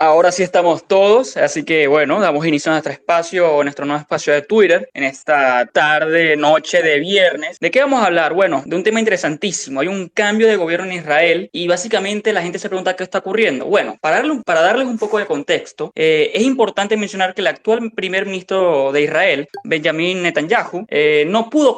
Ahora sí estamos todos, así que bueno, damos inicio a nuestro espacio, nuestro nuevo espacio de Twitter en esta tarde, noche de viernes. ¿De qué vamos a hablar? Bueno, de un tema interesantísimo. Hay un cambio de gobierno en Israel y básicamente la gente se pregunta qué está ocurriendo. Bueno, para darles un poco de contexto, eh, es importante mencionar que el actual primer ministro de Israel, Benjamin Netanyahu, eh, no pudo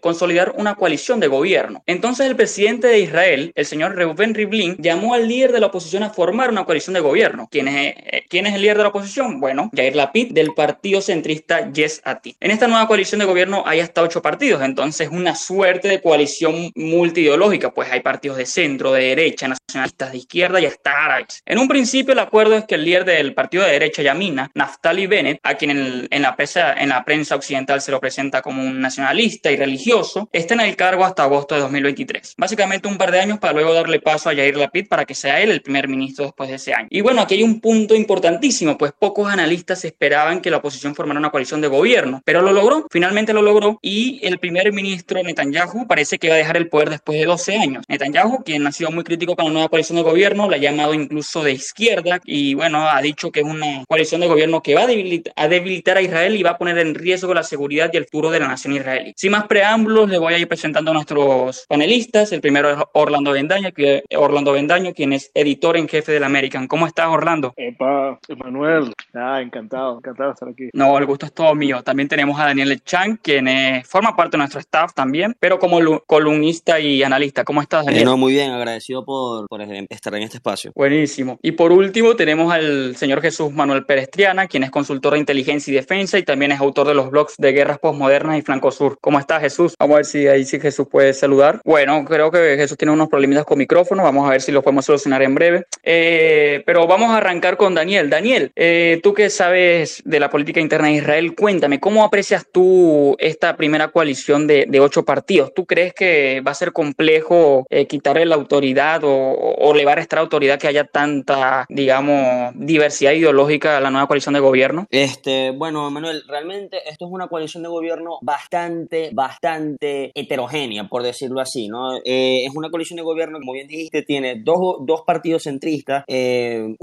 consolidar una coalición de gobierno. Entonces el presidente de Israel, el señor Reuven Rivlin, llamó al líder de la oposición a formar una coalición de gobierno ¿Quién es, eh, ¿Quién es el líder de la oposición? Bueno, Yair Lapid del partido centrista Yes Ati. En esta nueva coalición de gobierno hay hasta ocho partidos, entonces una suerte de coalición multideológica, pues hay partidos de centro, de derecha, nacionalistas de izquierda y hasta árabes. En un principio el acuerdo es que el líder del partido de derecha Yamina, Naftali Bennett, a quien en, la prensa, en la prensa occidental se lo presenta como un nacionalista y religioso, está en el cargo hasta agosto de 2023. Básicamente un par de años para luego darle paso a Yair Lapid para que sea él el primer ministro después de ese año. Y bueno, aquí hay un punto importantísimo, pues pocos analistas esperaban que la oposición formara una coalición de gobierno, pero lo logró, finalmente lo logró y el primer ministro Netanyahu parece que va a dejar el poder después de 12 años. Netanyahu, quien ha sido muy crítico con la nueva coalición de gobierno, la ha llamado incluso de izquierda y bueno, ha dicho que es una coalición de gobierno que va a debilitar, a debilitar a Israel y va a poner en riesgo la seguridad y el futuro de la nación israelí. Sin más preámbulos, le voy a ir presentando a nuestros panelistas. El primero es Orlando Bendaño, que, Orlando Bendaño, quien es editor en jefe del American. ¿Cómo estás, Orlando? Epa, Emanuel, ah, encantado, encantado de estar aquí. No, el gusto es todo mío. También tenemos a Daniel Chang, quien forma parte de nuestro staff también, pero como columnista y analista. ¿Cómo estás, Daniel? no, muy bien, agradecido por, por, estar en este espacio. Buenísimo. Y por último, tenemos al señor Jesús Manuel Perestriana, quien es consultor de inteligencia y defensa y también es autor de los blogs de guerras postmodernas y Flanco Sur. ¿Cómo estás, Jesús? Vamos a ver si ahí sí Jesús puede saludar. Bueno, creo que Jesús tiene unos problemitas con micrófono. Vamos a ver si los podemos solucionar en breve. Eh, pero vamos a arrancar con Daniel. Daniel, eh, tú que sabes de la política interna de Israel, cuéntame, ¿cómo aprecias tú esta primera coalición de, ocho partidos? ¿Tú crees que va a ser complejo eh, quitarle la autoridad o, o, elevar esta autoridad que haya tanta, digamos, diversidad ideológica a la nueva coalición de gobierno? Este, bueno, Manuel, realmente esto es una coalición de gobierno bastante, bastante heterogénea, por decirlo así, ¿no? Eh, es una coalición de gobierno, como bien dijiste, tiene dos, dos partidos centristas, eh,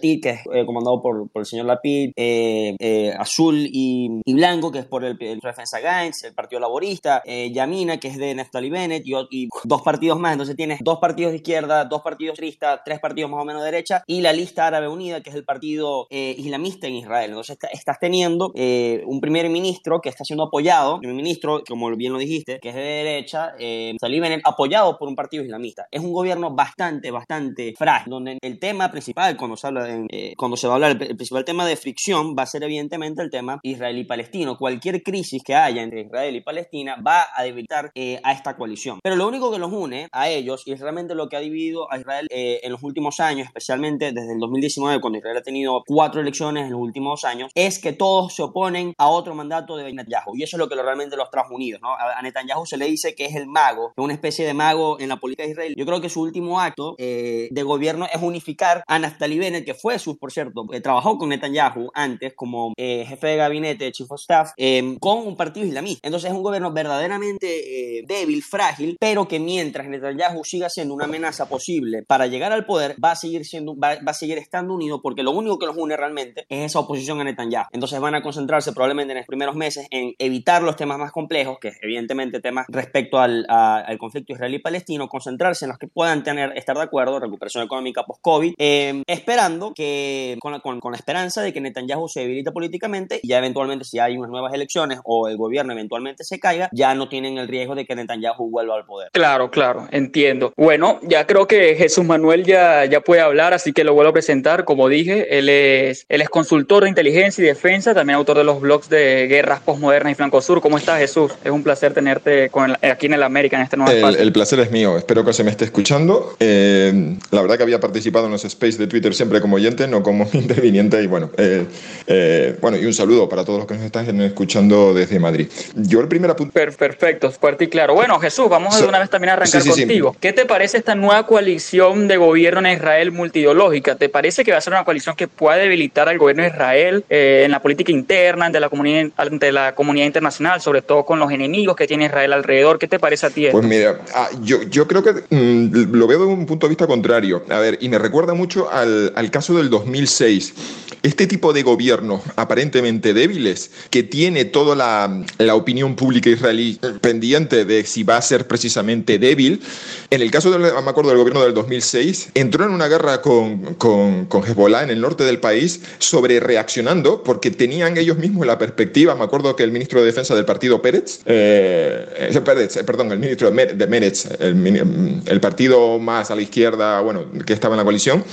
Que es eh, comandado por, por, el señor Lapid, eh, eh, azul y, y, blanco, que es por el, el Defensa Gaines, el Partido Laborista, Yamina, que es de Neftali Bennett, y, y, dos partidos más. Entonces tienes dos partidos de izquierda, dos partidos tristas, tres partidos más o menos de derecha, y la lista árabe unida, que es el partido islamista en Israel. Entonces estás teniendo un primer ministro que está siendo apoyado, un ministro, como bien lo dijiste, que es de derecha, eh, Bennett, apoyado por un partido islamista. Es un gobierno bastante, bastante frágil, donde el tema principal, cuando se en, eh, cuando se va a hablar, el, principal tema de fricción va a ser evidentemente el tema israelí-palestino. Cualquier crisis que haya entre Israel y Palestina va a debilitar eh, a esta coalición. Pero lo único que los une a ellos y es realmente lo que ha dividido a Israel eh, en los últimos años, especialmente desde el 2019, cuando Israel ha tenido cuatro elecciones en los últimos años, es que todos se oponen a otro mandato de Netanyahu. Y eso es lo que realmente los trajo unidos. ¿no? A Netanyahu se le dice que es el mago, es una especie de mago en la política de Israel. Yo creo que su último acto de gobierno es unificar a Naftali Bennett, que fue su por cierto, eh, trabajó con Netanyahu antes como eh, jefe de gabinete, chief of staff, em, con un partido islamista. Entonces es un gobierno verdaderamente eh, débil, frágil, pero que mientras Netanyahu siga siendo una amenaza posible para llegar al poder, va a seguir siendo, va, a seguir estando unido porque lo único que los une realmente es esa oposición a Netanyahu. Entonces van a concentrarse probablemente en los primeros meses en evitar los temas más complejos, que es evidentemente temas respecto al, al conflicto israelí-palestino, concentrarse en los que puedan tener, estar de acuerdo, recuperación económica post-COVID, em, esperando que con, la, con, la esperanza de que Netanyahu se debilita políticamente y ya eventualmente si hay unas nuevas elecciones o el gobierno eventualmente se caiga, ya no tienen el riesgo de que Netanyahu vuelva al poder. Claro, claro, entiendo. Bueno, ya creo que Jesús Manuel ya, ya puede hablar, así que lo vuelvo a presentar. Como dije, él es, él es consultor de inteligencia y defensa, también autor de los blogs de guerras postmodernas y Flanco Sur. ¿Cómo estás, Jesús? Es un placer tenerte con aquí en el América en este nuevo el, el, placer es mío, espero que se me esté escuchando. Eh, la verdad que había participado en los space de Twitter siempre como oyente, no como interviniente y bueno, eh, eh, bueno, y un saludo para todos los que nos están escuchando desde Madrid. Yo el primer apunte... Perfecto, fuerte y claro. Bueno, Jesús, vamos a de una vez también a arrancar contigo. ¿Qué te parece esta nueva coalición de gobierno en Israel multideológica? ¿Te parece que va a ser una coalición que pueda debilitar al gobierno de Israel eh, en la política interna, ante la, comunidad, ante la comunidad internacional, sobre todo con los enemigos que tiene Israel alrededor? ¿Qué te parece a ti? Pues mira, ah, yo, yo creo que mm, lo veo de un punto de vista contrario. A ver, y me recuerda mucho al, al caso del 2006. Este tipo de gobiernos aparentemente débiles, que tiene toda la, la opinión pública israelí pendiente de si va a ser precisamente débil, en el caso del, me acuerdo del gobierno del 2006, entró en una guerra con, con, con Hezbollah en el norte del país sobre reaccionando porque tenían ellos mismos la perspectiva, me acuerdo que el ministro de Defensa del partido Pérez, eh, Pérez eh, perdón, el ministro de Meretz, el, el partido más a la izquierda, bueno, que estaba en la coalición,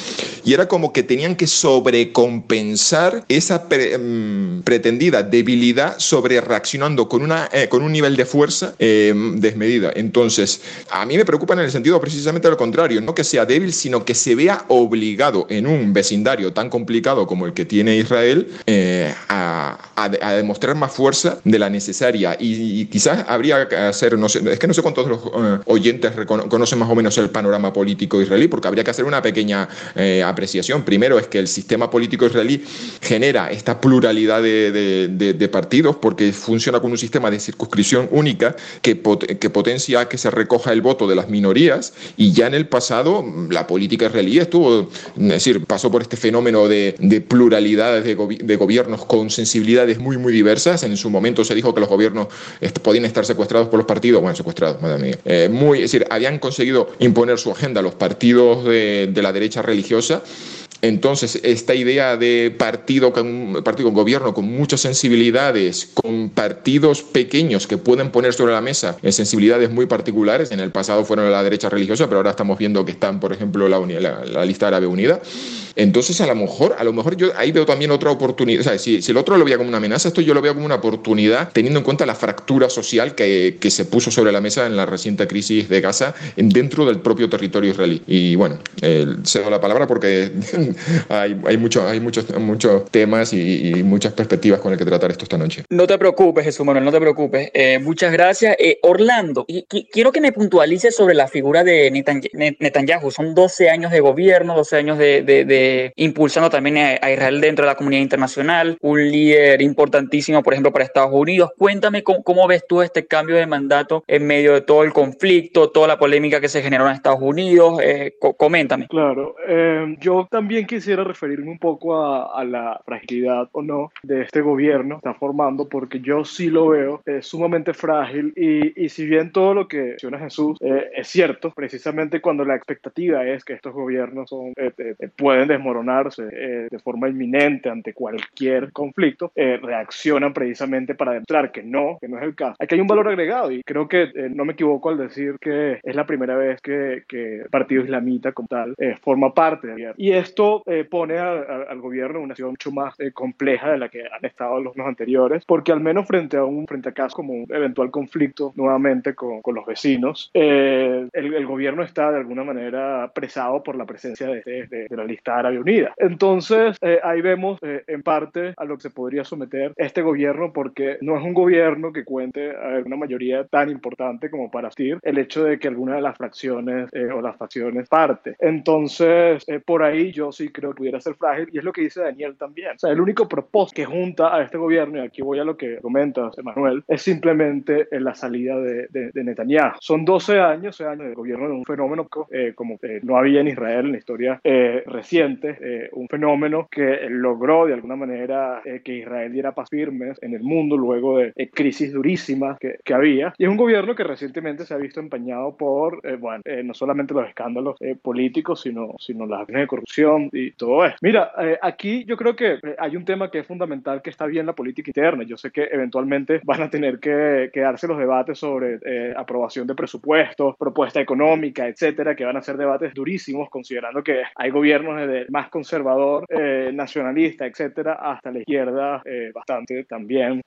y era como que tenían que sobrecompensar esa mm, pretendida debilidad sobre reaccionando con, una, eh, con un nivel de fuerza eh, desmedida. Entonces, a mí me preocupa en el sentido precisamente lo contrario, no que sea débil, sino que se vea obligado en un vecindario tan complicado como el que tiene Israel eh, a, a, demostrar más fuerza de la necesaria. Y, quizás habría que hacer, no sé, es que no sé cuántos los oyentes conocen más o menos el panorama político israelí, porque habría que hacer una pequeña apreciación. Primero es que el sistema político israelí genera esta pluralidad de, partidos porque funciona con un sistema de circunscripción única que, potencia que se recoja el voto de las minorías y ya en el pasado la política israelí estuvo, es decir, pasó por este fenómeno de, de pluralidades de, gobiernos con sensibilidades muy, muy diversas. En su momento se dijo que los gobiernos podían estar secuestrados por los partidos, bueno, secuestrados, madre mía. Eh, muy, es decir, habían conseguido imponer su agenda a los partidos de la derecha religiosa entonces, esta idea de partido con, partido con gobierno con muchas sensibilidades, con partidos pequeños que pueden poner sobre la mesa sensibilidades muy particulares, en el pasado fueron la derecha religiosa, pero ahora estamos viendo que están, por ejemplo, la, la, lista árabe unida. Entonces, a lo mejor, a lo mejor yo ahí veo también otra oportunidad. O sea, si, el otro lo veía como una amenaza, esto yo lo veo como una oportunidad, teniendo en cuenta la fractura social que, que se puso sobre la mesa en la reciente crisis de Gaza dentro del propio territorio israelí. Y bueno, eh, cedo la palabra porque hay, hay, mucho, hay muchos, muchos temas y, muchas perspectivas con el que tratar esto esta noche. No te preocupes, Jesús Manuel, no te preocupes. Eh, muchas gracias. Eh, Orlando, y, quiero que me puntualices sobre la figura de Netanyahu. Son 12 años de gobierno, 12 años de, de, impulsando también a, Israel dentro de la comunidad internacional, un líder importantísimo, por ejemplo, para Estados Unidos. Cuéntame cómo, ves tú este cambio de mandato en medio de todo el conflicto, toda la polémica que se generó en Estados Unidos. Eh, coméntame. Claro, yo también quisiera referirme un poco a, la fragilidad o no de este gobierno que está formando, porque yo sí lo veo eh, sumamente frágil y, y, si bien todo lo que menciona Jesús eh, es cierto, precisamente cuando la expectativa es que estos gobiernos son, eh, pueden desmoronarse de forma inminente ante cualquier conflicto, reaccionan precisamente para demostrar que no, que no es el caso. Aquí hay un valor agregado y creo que no me equivoco al decir que es la primera vez que, que el Partido Islamita como tal forma parte del gobierno. Y esto eh, pone al gobierno en una situación mucho más eh, compleja de la que han estado los, anteriores, porque al menos frente a un frente a casos como un eventual conflicto nuevamente con, con los vecinos, eh, el, gobierno está de alguna manera presado por la presencia de, de, la lista árabe unida. Entonces, ahí vemos en parte a lo que se podría someter este gobierno, porque no es un gobierno que cuente a una mayoría tan importante como para asistir el hecho de que alguna de las fracciones o las facciones parte. Entonces, por ahí yo sí creo que pudiera ser frágil y es lo que dice Daniel también. O sea, el único propósito que junta a este gobierno, y aquí voy a lo que comentas, Emanuel, es simplemente en la salida de, de, Netanyahu. Son 12 años, 12 años de gobierno de un fenómeno eh, como eh, no había en Israel en la historia eh, reciente, un fenómeno que logró de alguna manera que Israel diera paz firmes en el mundo luego de crisis durísimas que, que, había. Y es un gobierno que recientemente se ha visto empañado por, bueno, no solamente los escándalos políticos, sino, sino las de corrupción y todo eso. Mira, eh, aquí yo creo que eh, hay un tema que es fundamental que está bien la política interna. Yo sé que eventualmente van a tener que, quedarse los debates sobre eh, aprobación de presupuestos, propuesta económica, etcétera, que van a ser debates durísimos, considerando que hay gobiernos desde más conservador, nacionalista, etcétera, hasta la izquierda bastante también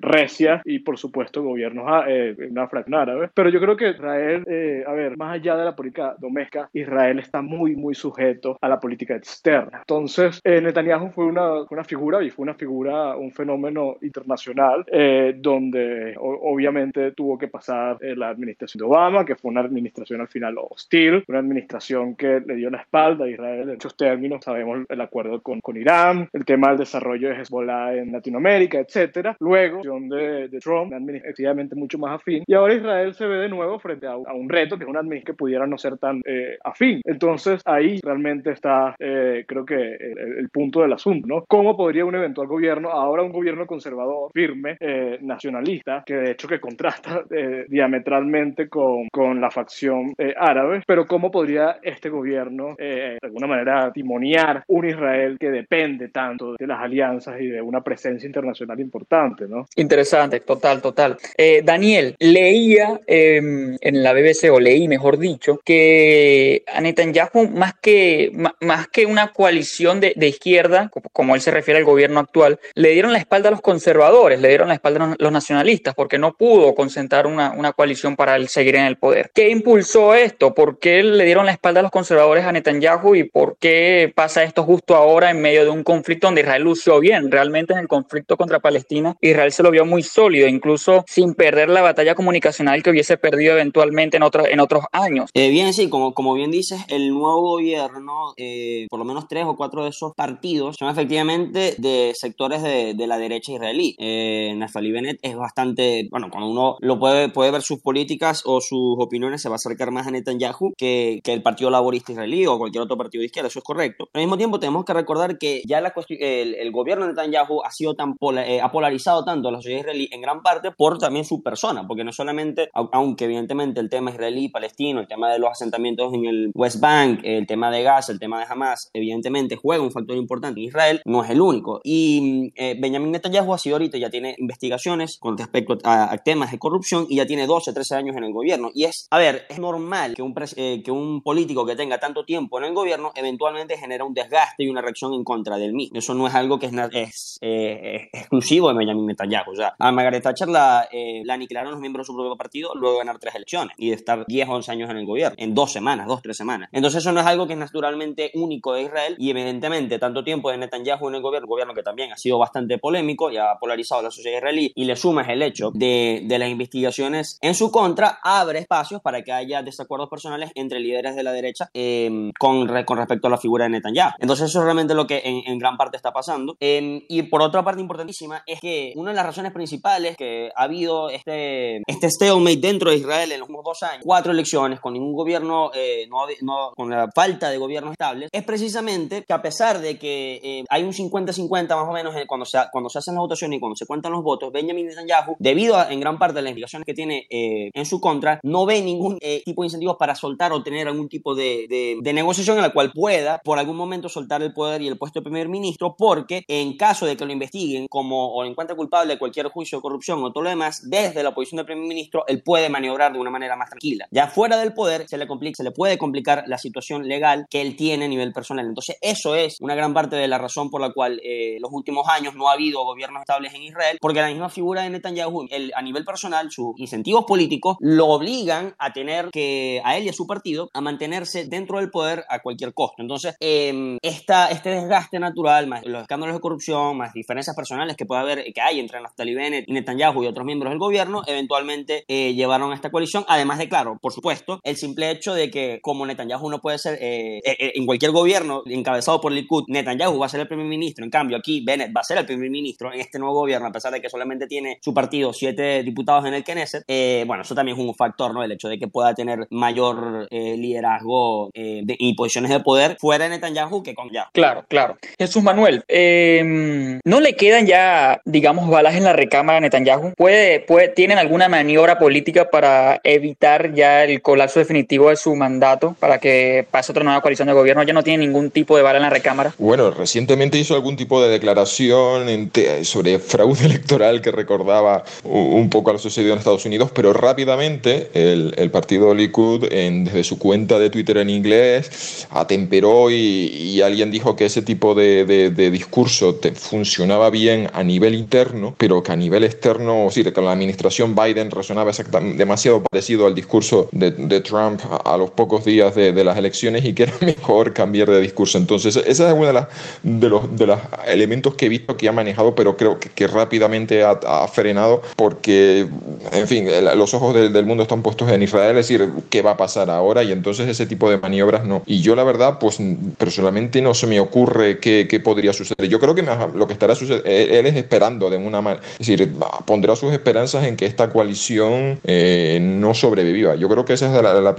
recia y, por supuesto, gobiernos ah, una fracción árabe. Pero yo creo que Israel, a ver, más allá de la política doméstica, Israel está muy, muy sujeto a la política externa. Entonces, eh, Netanyahu fue una, una, figura y fue una figura, un fenómeno internacional, eh, donde obviamente tuvo que pasar eh, la administración de Obama, que fue una administración al final hostil, una administración que le dio la espalda a Israel en muchos términos. Sabemos el acuerdo con, con Irán, el tema del desarrollo de Hezbollah en Latinoamérica, etcétera. Luego, de, de Trump, efectivamente mucho más afín. Y ahora Israel se ve de nuevo frente a, a un reto que es una administración que pudiera no ser tan afín. Entonces, ahí realmente está, eh, creo que, el, punto del asunto, ¿no? ¿Cómo podría un eventual gobierno, ahora un gobierno conservador, firme, eh, nacionalista, que de hecho que contrasta eh, diametralmente con, con, la facción árabe, pero cómo podría este gobierno, de alguna manera, timoniar un Israel que depende tanto de las alianzas y de una presencia internacional importante, ¿no? Interesante, total, total. Daniel, leía em, en la BBC, o leí, mejor dicho, que a Netanyahu, más que, más que una coalición de, izquierda, como él se refiere al gobierno actual, le dieron la espalda a los conservadores, le dieron la espalda a los nacionalistas, porque no pudo concentrar una, una coalición para él seguir en el poder. ¿Qué impulsó esto? ¿Por qué le dieron la espalda a los conservadores a Netanyahu y por qué pasa esto justo ahora en medio de un conflicto donde Israel lució bien? Realmente en el conflicto contra Palestina, Israel se lo vio muy sólido, incluso sin perder la batalla comunicacional que hubiese perdido eventualmente en, otros en otros años. Eh, bien, sí, como, como bien dices, el nuevo gobierno, eh, por lo menos tres o cuatro de esos partidos, son efectivamente de sectores de, de la derecha israelí. Eh, Naftali Bennett es bastante, bueno, cuando uno lo puede, puede ver sus políticas o sus opiniones, se va a acercar más a Netanyahu que, que el Partido Laborista Israelí o cualquier otro partido de izquierda, eso es correcto. Al mismo tiempo tenemos que recordar que ya la el, el, gobierno de Netanyahu ha sido tan eh, ha polarizado tanto a la sociedad israelí en gran parte por también su persona, porque no solamente, aunque evidentemente el tema israelí, palestino, el tema de los asentamientos en el West Bank, el tema de Gaza, el tema de Hamas, evidentemente juega un factor importante en Israel, no es el único. Y eh, Benjamin Netanyahu ha sido ahorita, ya tiene investigaciones con respecto a, temas de corrupción y ya tiene 12, 13 años en el gobierno. Y es, a ver, es normal que un, eh, que un político que tenga tanto tiempo en el gobierno eventualmente genera un desgaste y una reacción en contra del mismo. Eso no es algo que es, es eh, exclusivo de Benjamin Netanyahu. O sea, a Margaret Thatcher la, la aniquilaron los miembros de su propio partido luego de ganar tres elecciones y de estar 10 o 11 años en el gobierno, en dos semanas, dos, tres semanas. Entonces eso no es algo que es naturalmente único de Israel y evidentemente tanto tiempo de Netanyahu en el gobierno, gobierno que también ha sido bastante polémico y ha polarizado la sociedad israelí y le sumas el hecho de, de las investigaciones en su contra, abre espacios para que haya desacuerdos personales entre líderes de la derecha eh, con, con respecto a la figura de Netanyahu. Entonces eso es realmente lo que en, en gran parte está pasando. Eh, y por otra parte importantísima es que una de las razones principales que ha habido este, este stalemate dentro de Israel en los últimos dos años, cuatro elecciones con ningún gobierno, eh, no, no, con la falta de gobierno estable, es precisamente que a pesar de que eh, hay un 50-50 más o menos cuando se, cuando se hacen las votaciones y cuando se cuentan los votos, Benjamin Netanyahu, debido a, en gran parte de las indicaciones que tiene eh, en su contra, no ve ningún tipo de incentivos para soltar o tener algún tipo de, de, negociación en la cual pueda por algún momento soltar el poder y el puesto de primer ministro, porque en caso de que lo investiguen como o encuentre culpable de cualquier juicio de corrupción o todo lo demás, desde la posición de primer ministro, él puede maniobrar de una manera más tranquila. Ya fuera del poder se le, complica, se le puede complicar la situación legal que él tiene a nivel personal. Entonces, eso es una gran parte de la razón por la cual eh, los últimos años no ha habido gobiernos estables en Israel, porque la misma figura de Netanyahu, él, a nivel personal, sus incentivos políticos lo obligan a tener que, a él y a su partido, a mantenerse dentro del poder a cualquier costo. Entonces, eh, esta, este desgaste natural, más los escándalos de corrupción, más diferencias personales que puede haber, que hay entre Naftali Bennett y Netanyahu y otros miembros del gobierno, eventualmente eh, llevaron a esta coalición, además de, claro, por supuesto, el simple hecho de que como Netanyahu no puede ser, eh, eh, eh, en cualquier gobierno encabezado por Likud, Netanyahu va a ser el primer ministro, en cambio aquí Bennett va a ser el primer ministro en este nuevo gobierno, a pesar de que solamente tiene su partido siete diputados en el Knesset, bueno, eso también es un factor, ¿no? El hecho de que pueda tener mayor liderazgo y posiciones de poder fuera de Netanyahu que con ya. Claro, claro. Jesús Manuel, em, ¿no le quedan ya, digamos, balas en la recámara a Netanyahu? ¿Puede, puede, ¿Tienen alguna maniobra política para evitar ya el colapso definitivo de su mandato para que pase otra nueva coalición de gobierno? ¿Ya no tiene ningún tipo de bala en la recámara? Bueno, recientemente hizo algún tipo de declaración sobre fraude electoral que recordaba un poco a lo sucedido en Estados Unidos, pero rápidamente el, el partido Likud, en, desde su cuenta de Twitter en inglés, atemperó y, y alguien dijo que ese tipo de, de, de discurso te funcionaba bien a nivel interno, pero que a nivel externo, sí, que la administración Biden resonaba demasiado parecido al discurso de, de Trump a, a, los pocos días de, de, las elecciones y que era mejor cambiar de discurso. Entonces, ese es uno de, las, de, los, de los elementos que he visto que ha manejado, pero creo que, que rápidamente ha, frenado porque, en fin, los ojos del, del mundo están puestos en Israel, es decir, ¿qué va a pasar ahora? Y entonces ese tipo de maniobras no. Y yo la verdad, pues personalmente no se me ocurre qué, qué podría suceder. Yo creo que lo que estará sucediendo, él es esperando de una manera, es decir, pondrá sus esperanzas en que esta coalición eh, no sobreviva. Yo creo que esa es la, la, la,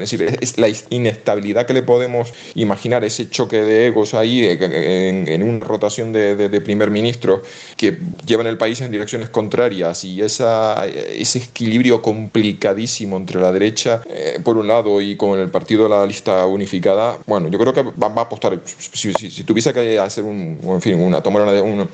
la inestabilidad que le podemos imaginar imaginar ese choque de egos ahí en, una rotación de, primer ministro que llevan el país en direcciones contrarias y esa, ese equilibrio complicadísimo entre la derecha, eh, por un lado, y con el partido de la lista unificada, bueno, yo creo que va, a apostar, si, tuviese que hacer un, en fin, una, tomar una,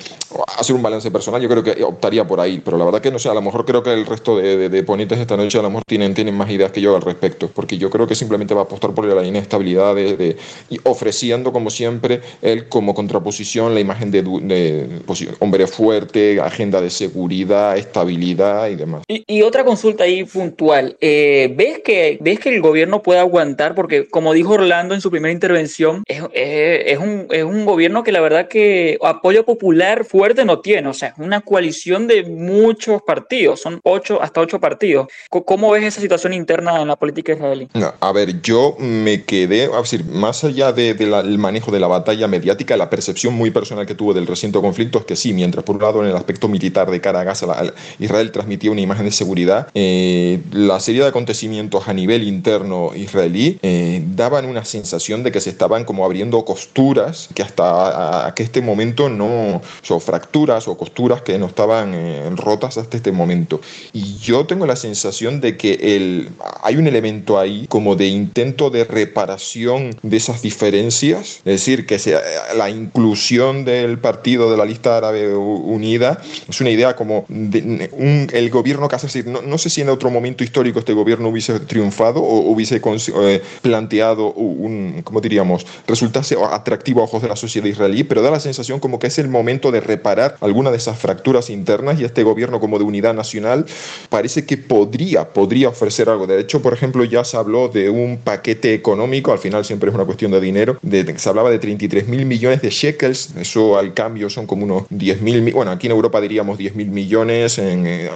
hacer un balance personal, yo creo que optaría por ahí, pero la verdad que no sé, a lo mejor creo que el resto de, de, ponentes esta noche a lo mejor tienen, tienen más ideas que yo al respecto, porque yo creo que simplemente va a apostar por la inestabilidad de, y ofreciendo como siempre él como contraposición la imagen de, pues, hombre fuerte, agenda de seguridad, estabilidad y demás. Y, otra consulta ahí puntual, eh, ¿ves, que, ¿ves que el gobierno puede aguantar? Porque como dijo Orlando en su primera intervención, es, es, un, es un gobierno que la verdad que apoyo popular fuerte no tiene, o sea, es una coalición de muchos partidos, son ocho hasta ocho partidos. ¿Cómo ves esa situación interna en la política israelí? a ver, yo me quedé, a decir, más allá del de, manejo de la batalla mediática, la percepción muy personal que tuve del reciente conflicto es que sí, mientras por un lado en el aspecto militar de cara a Gaza, Israel transmitía una imagen de seguridad, eh, la serie de acontecimientos a nivel interno israelí eh, daban una sensación de que se estaban como abriendo costuras que hasta a, que este momento no, son fracturas o costuras que no estaban eh, rotas hasta este momento. Y yo tengo la sensación de que el, hay un elemento ahí como de intento de reparación de esas diferencias, es decir, que sea, la inclusión del partido de la lista árabe unida es una idea como de, un, el gobierno que hace, decir, no, no, sé si en otro momento histórico este gobierno hubiese triunfado o hubiese eh, planteado un, ¿cómo diríamos?, resultase atractivo a ojos de la sociedad israelí, pero da la sensación como que es el momento de reparar alguna de esas fracturas internas y este gobierno como de unidad nacional parece que podría, podría ofrecer algo. De hecho, por ejemplo, ya se habló de un paquete económico, al final siempre es una cuestión de dinero, de, se hablaba de 33 mil millones de shekels, eso al cambio son como unos 10 mil, bueno, aquí en Europa diríamos 10 mil millones, en, eh,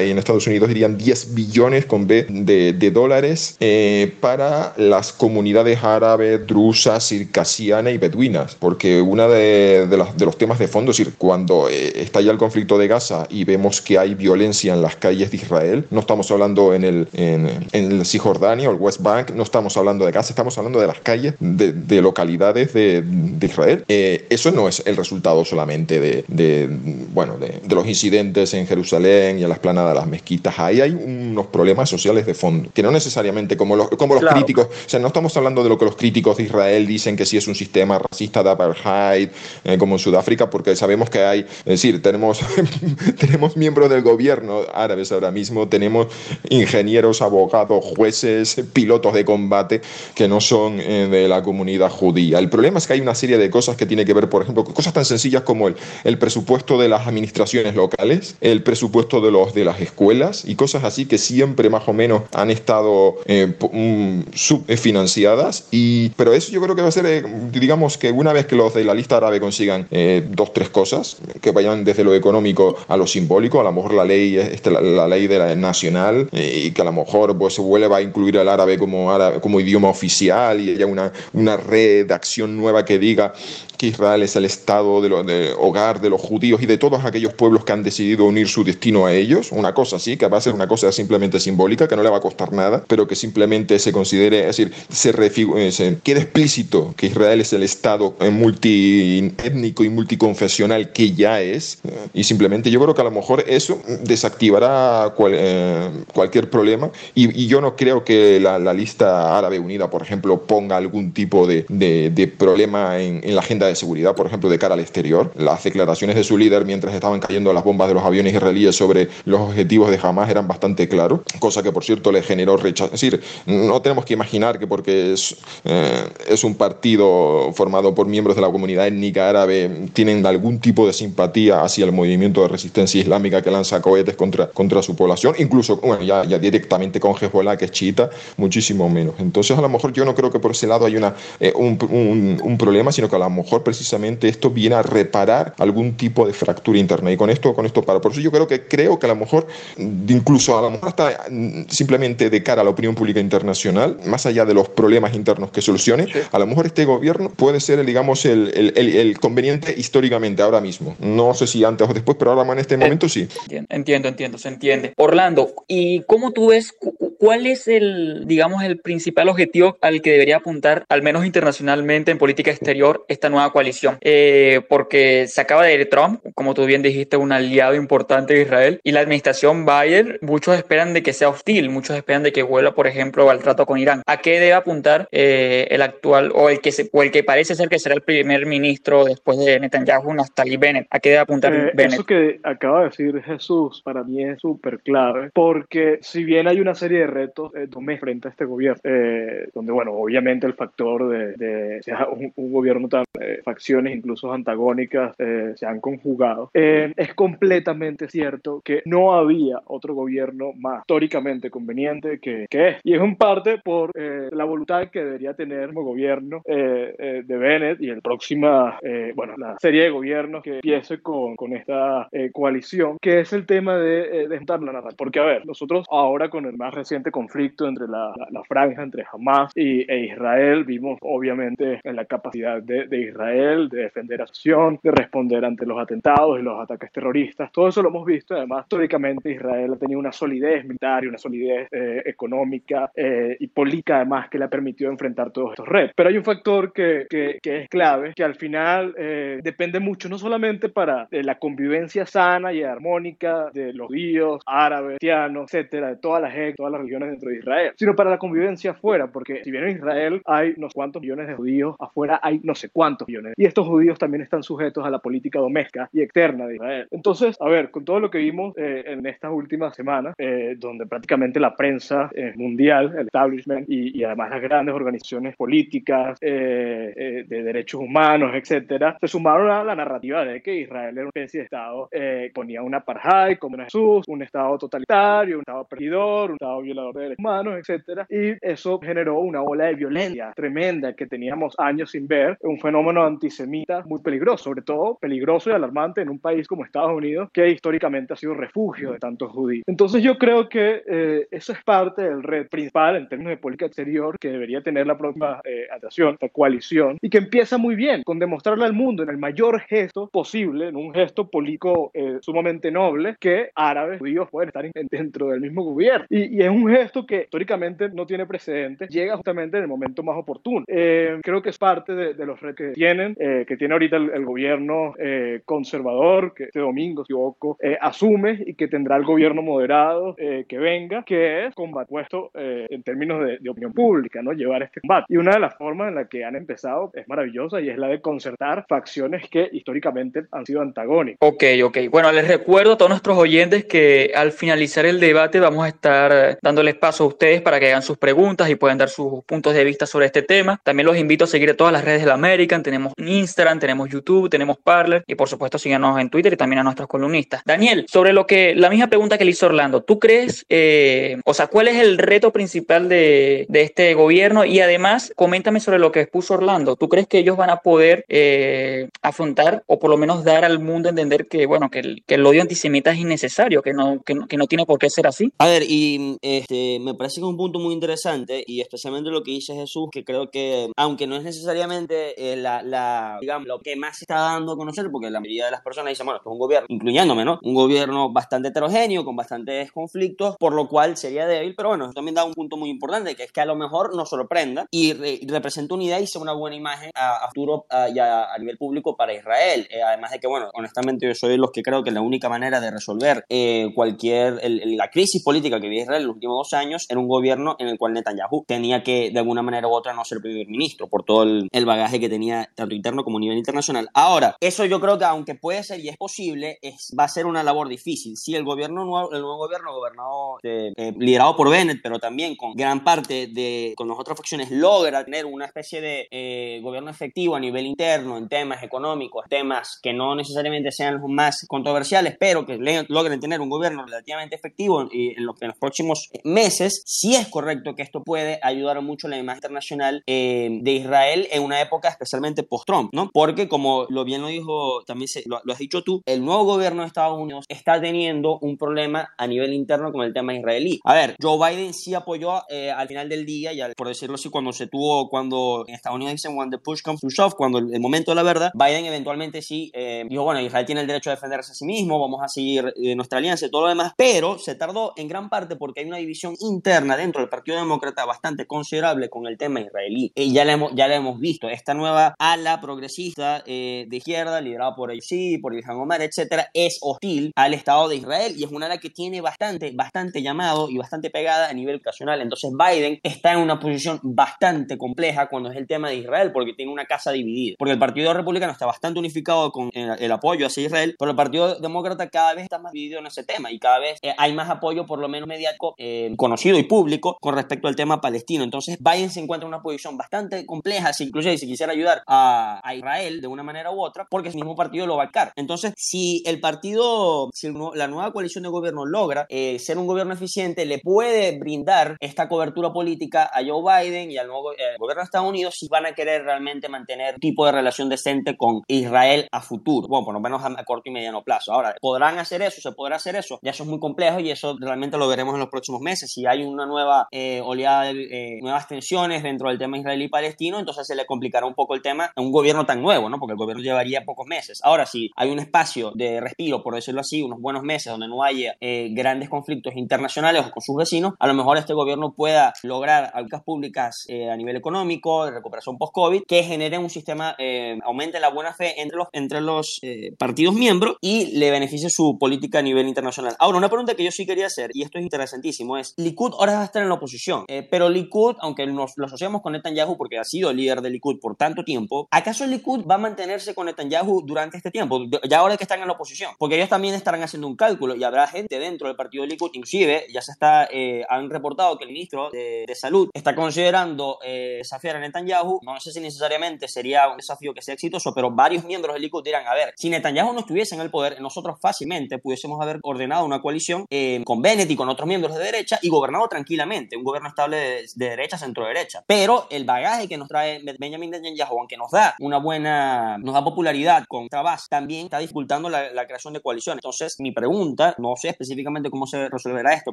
en Estados Unidos dirían 10 billones con B de, de dólares eh, para las comunidades árabes, drusas, circasianas y beduinas, porque una de, de, de los temas de fondo cuando eh, estalla el conflicto de Gaza y vemos que hay violencia en las calles de Israel, no estamos hablando en el, en, en el Cisjordania o el West Bank, no estamos hablando de Gaza, estamos hablando de las calles de, de localidades de, de Israel. Eh, eso no es el resultado solamente de, de bueno, de, los incidentes en Jerusalén y en las planadas de las mezquitas. Ahí hay unos problemas sociales de fondo, que no necesariamente como los, como los críticos, o sea, no estamos hablando de lo que los críticos de Israel dicen que sí es un sistema racista de apartheid, eh, como en Sudáfrica, porque sabemos que hay, es decir, tenemos, tenemos miembros del gobierno árabes ahora mismo, tenemos ingenieros, abogados, jueces, pilotos de combate que no son eh, de la comunidad judía. El problema es que hay una serie de cosas que tiene que ver, por ejemplo, cosas tan sencillas como el, el presupuesto de las administraciones locales, el presupuesto de, los, de las escuelas y cosas así que siempre más o menos han estado eh, mm, subfinanciadas. Y, pero eso yo creo que va a ser, eh, digamos que una vez que los de la lista árabe consigan eh, dos, tres cosas, que vayan desde lo económico a lo simbólico, a lo mejor la ley, este, la, ley de la nacional y que a lo mejor pues, se vuelva a incluir al árabe como, árabe, como idioma oficial y haya una, una red de acción nueva que diga que Israel es el estado de, de, hogar de los judíos y de todos aquellos pueblos que han decidido unir su destino a ellos, una cosa así, que va a ser una cosa simplemente simbólica, que no le va a costar nada, pero que simplemente se considere, es decir, se, eh, se quede explícito que Israel es el estado eh, multiétnico y multiconfesional que ya es, y simplemente yo creo que a lo mejor eso desactivará cualquier problema, y, yo no creo que la, lista árabe unida, por ejemplo, ponga algún tipo de, de, problema en, en la agenda de seguridad, por ejemplo, de cara al exterior. Las declaraciones de su líder mientras estaban cayendo las bombas de los aviones israelíes sobre los objetivos de Hamas eran bastante claros, cosa que por cierto le generó rechazo. Es decir, no tenemos que imaginar que porque es, eh, es un partido formado por miembros de la comunidad étnica árabe tienen algún tipo de simpatía hacia el movimiento de resistencia islámica que lanza cohetes contra, contra su población, incluso bueno, ya, ya directamente con Hezbollah, que es chiita, muchísimo menos. Entonces, a lo mejor yo no creo que por ese lado hay una, eh, un, un, un problema, sino que a lo mejor precisamente esto viene a reparar algún tipo de fractura interna. Y con esto, con esto paro. Por eso yo creo que creo que a lo mejor, incluso a lo mejor hasta mm, simplemente de cara a la opinión pública internacional, más allá de los problemas internos que solucione, a lo mejor este gobierno puede ser, digamos, el, el, el, conveniente históricamente ahora mismo. No sé si antes o después, pero ahora en este eh, momento sí. Entiendo, entiendo, se entiende. Orlando, ¿y cómo tú ves ¿cuál es el, digamos, el principal objetivo al que debería apuntar, al menos internacionalmente en política exterior, esta nueva coalición? Eh, porque se acaba de ir Trump, como tú bien dijiste, un aliado importante de Israel, y la administración Biden, muchos esperan de que sea hostil, muchos esperan de que vuelva, por ejemplo, al trato con Irán. ¿A qué debe apuntar eh, el actual o el que se, o el que parece ser que será el primer ministro después de Netanyahu, Naftali Bennett? ¿A qué debe apuntar eh, Bennett? Eso que acaba de decir Jesús para mí es súper clave, porque si bien hay una serie de retos eh, frente a este gobierno, eh, donde, bueno, obviamente el factor de, de sea un, un, gobierno tan eh, facciones incluso antagónicas eh, se han conjugado, es completamente cierto que no había otro gobierno más históricamente conveniente que, que es. Y es en parte por la voluntad que debería tener como gobierno de Bennett y el próxima, bueno, la serie de gobiernos que empiece con, con esta coalición, que es el tema de, de la narrativa. Porque, a ver, nosotros ahora con el más reciente conflicto entre la, la, la franja entre Hamas y, e Israel, vimos obviamente en la capacidad de, de, Israel de defender a su nación, de responder ante los atentados y los ataques terroristas. Todo eso lo hemos visto. Además, históricamente Israel ha tenido una solidez militar y una solidez eh, económica eh, y política, además, que le ha permitido enfrentar todos estos retos. Pero hay un factor que, que, que es clave, que al final eh, depende mucho, no solamente para la convivencia sana y armónica de los judíos, árabes, cristianos, etcétera, de todas las, todas las religiones dentro de Israel, sino para la convivencia afuera, porque si bien en Israel hay no sé cuántos millones de judíos, afuera hay no sé cuántos millones. Y estos judíos también están sujetos a la política doméstica y externa de Israel. Entonces, a ver, con todo lo que vimos eh, en estas últimas semanas, eh, donde prácticamente la prensa eh, mundial, el establishment y, y, además las grandes organizaciones políticas de derechos humanos, etcétera, se sumaron a la narrativa de que Israel era una especie de Estado, ponía una apartheid como Jesús, un Estado totalitario, un Estado perdidor, un Estado violador de derechos humanos, etcétera, y eso generó una ola de violencia tremenda que teníamos años sin ver, un fenómeno antisemita muy peligroso, sobre todo peligroso y alarmante en un país como Estados Unidos, que históricamente ha sido refugio de tantos judíos. Entonces yo creo que eh, eso es parte del red principal en términos de política exterior que debería tener la próxima eh, atracción, la coalición, y que empieza muy bien con demostrarle al mundo en el mayor gesto posible, en un gesto político eh, sumamente noble, que árabes, judíos pueden estar en, dentro del mismo gobierno. Y, y, es un gesto que históricamente no tiene precedentes, llega justamente en el momento más oportuno. Eh, creo que es parte de, de los retos que tienen, eh, que tiene ahorita el, el gobierno eh, conservador, que este domingo, si poco, asume y que tendrá el gobierno moderado que venga, que es combate puesto en términos de, de, opinión pública, ¿no? Llevar este combate. Y una de las formas en las que han empezado es maravillosa y es la de concertar facciones que históricamente han sido antagónicas. Ok, ok. Bueno, les recuerdo a todos nuestros oyentes que al finalizar el debate vamos a estar dándoles paso a ustedes para que hagan sus preguntas y puedan dar sus puntos de vista sobre este tema. También los invito a seguir todas las redes de la American. Tenemos Instagram, tenemos YouTube, tenemos Parler y por supuesto síganos en Twitter y también a nuestros columnistas. Daniel, sobre lo que la misma pregunta que le hizo Orlando, ¿tú crees, eh, o sea, cuál es el reto principal de, este gobierno? Y además, coméntame sobre lo que expuso Orlando. ¿Tú crees que ellos van a poder eh, afrontar o por lo menos dar al mundo a entender que, bueno, que el, odio antisemita es innecesario, que no, que que no tiene por qué ser así? A ver, y este, me parece que es un punto muy interesante y especialmente lo que dice Jesús, que creo que, aunque no es necesariamente eh, la, la, digamos, lo que más se está dando a conocer, porque la mayoría de las personas dicen, bueno, esto es un gobierno, incluyéndome, ¿no? Un gobierno bastante heterogéneo, con bastantes conflictos, por lo cual sería débil, pero bueno, eso también da un punto muy importante, que es que a lo mejor nos sorprenda y, re, representa una idea y sea una buena imagen a, a futuro a, y a, a, nivel público para Israel. Eh, además de que, bueno, honestamente yo soy de los que creo que la única manera de resolver eh, cualquier, el, el, la crisis política que vive Israel en los últimos dos años era un gobierno en el cual Netanyahu tenía que, de alguna manera u otra, no ser primer ministro por todo el, el bagaje que tenía tanto interno como a nivel internacional. Ahora, eso yo creo que aunque puede ser y es posible, es, va a ser una labor difícil. Si el gobierno nuevo, el nuevo gobierno gobernado, eh, eh, liderado por Bennett, pero también con gran parte de, con las otras facciones, logra tener una especie de eh, gobierno efectivo a nivel interno en temas económicos, temas que no necesariamente sean los más controversiales, pero que logren tener un gobierno relativamente efectivo en, lo, en los próximos meses, sí es correcto que esto puede ayudar mucho a la imagen internacional eh, de Israel en una época especialmente post-Trump, ¿no? Porque como lo bien lo dijo, también se, lo, lo, has dicho tú, el nuevo gobierno de Estados Unidos está teniendo un problema a nivel interno con el tema israelí. A ver, Joe Biden sí apoyó eh, al final del día, ya por decirlo así, cuando se tuvo, cuando en Estados Unidos dicen when the push comes to shove, cuando el, el momento de la verdad, Biden eventualmente sí eh, dijo, bueno, Israel tiene el derecho a defenderse a sí mismo, vamos a seguir eh, nuestra alianza y todo lo demás, pero se tardó en gran parte porque hay una división interna dentro del Partido Demócrata bastante considerable con el tema israelí. Y ya la hemos, ya la hemos visto. Esta nueva ala progresista eh, de izquierda, liderada por sí por Ilhan Omar, etcétera, es hostil al Estado de Israel y es una ala que tiene bastante, bastante llamado y bastante pegada a nivel ocasional. Entonces Biden está en una posición bastante compleja cuando es el tema de Israel, porque tiene una casa dividida. Porque el Partido Republicano está bastante unificado con el, apoyo hacia Israel, pero el Partido Demócrata cada vez está más dividido en ese tema y cada vez eh, hay más apoyo, por lo menos mediático, eh, conocido y público, con respecto al tema palestino. Entonces Biden se encuentra en una posición bastante compleja, si incluye si quisiera ayudar a, Israel de una manera u otra, porque ese mismo partido lo va a car. Entonces, si el partido, si la nueva coalición de gobierno logra eh, ser un gobierno eficiente, le puede brindar esta cobertura política a Joe Biden y al nuevo gobierno de Estados Unidos si van a querer realmente mantener un tipo de relación decente con Israel a futuro. Bueno, por lo menos a, corto y mediano plazo. Ahora, ¿podrán hacer eso? ¿Se podrá hacer eso? Ya eso es muy complejo y eso realmente lo veremos en los próximos meses. Si hay una nueva eh, oleada de eh, nuevas tensiones dentro del tema israelí-palestino, entonces se le complicará un poco el tema a un gobierno tan nuevo, ¿no? Porque el gobierno llevaría pocos meses. Ahora, si hay un espacio de respiro, por decirlo así, unos buenos meses donde no haya eh, grandes conflictos internacionales o con sus vecinos, a lo mejor este gobierno pueda lograr algunas públicas a nivel económico, de recuperación post-COVID, que genere un sistema, aumente la buena fe entre los, entre los partidos miembros y le beneficie su política a nivel internacional. Ahora, una pregunta que yo sí quería hacer, y esto es interesantísimo, es, Likud ahora va a estar en la oposición, eh, pero Likud, aunque nos lo asociamos con Netanyahu porque ha sido líder de Likud por tanto tiempo, ¿acaso Likud va a mantenerse con Netanyahu durante este tiempo, ya ahora que están en la oposición? Porque ellos también estarán haciendo un cálculo y habrá gente dentro del partido de Likud, inclusive ya se está, eh, han reportado que el ministro de, Salud está considerando eh, desafiar a Netanyahu, no sé si necesariamente sería un desafío que sea exitoso, pero varios miembros del Likud dirán, a ver, si Netanyahu no estuviese en el poder, nosotros fácilmente pudiésemos haber ordenado una coalición con Bennett y con otros miembros de derecha y gobernado tranquilamente, un gobierno estable de, derecha, centro-derecha. Pero el bagaje que nos trae Benjamin Netanyahu, aunque nos da una buena, nos da popularidad con Tabas, también está dificultando la, creación de coaliciones. Entonces, mi pregunta, no sé específicamente cómo se resolverá esto,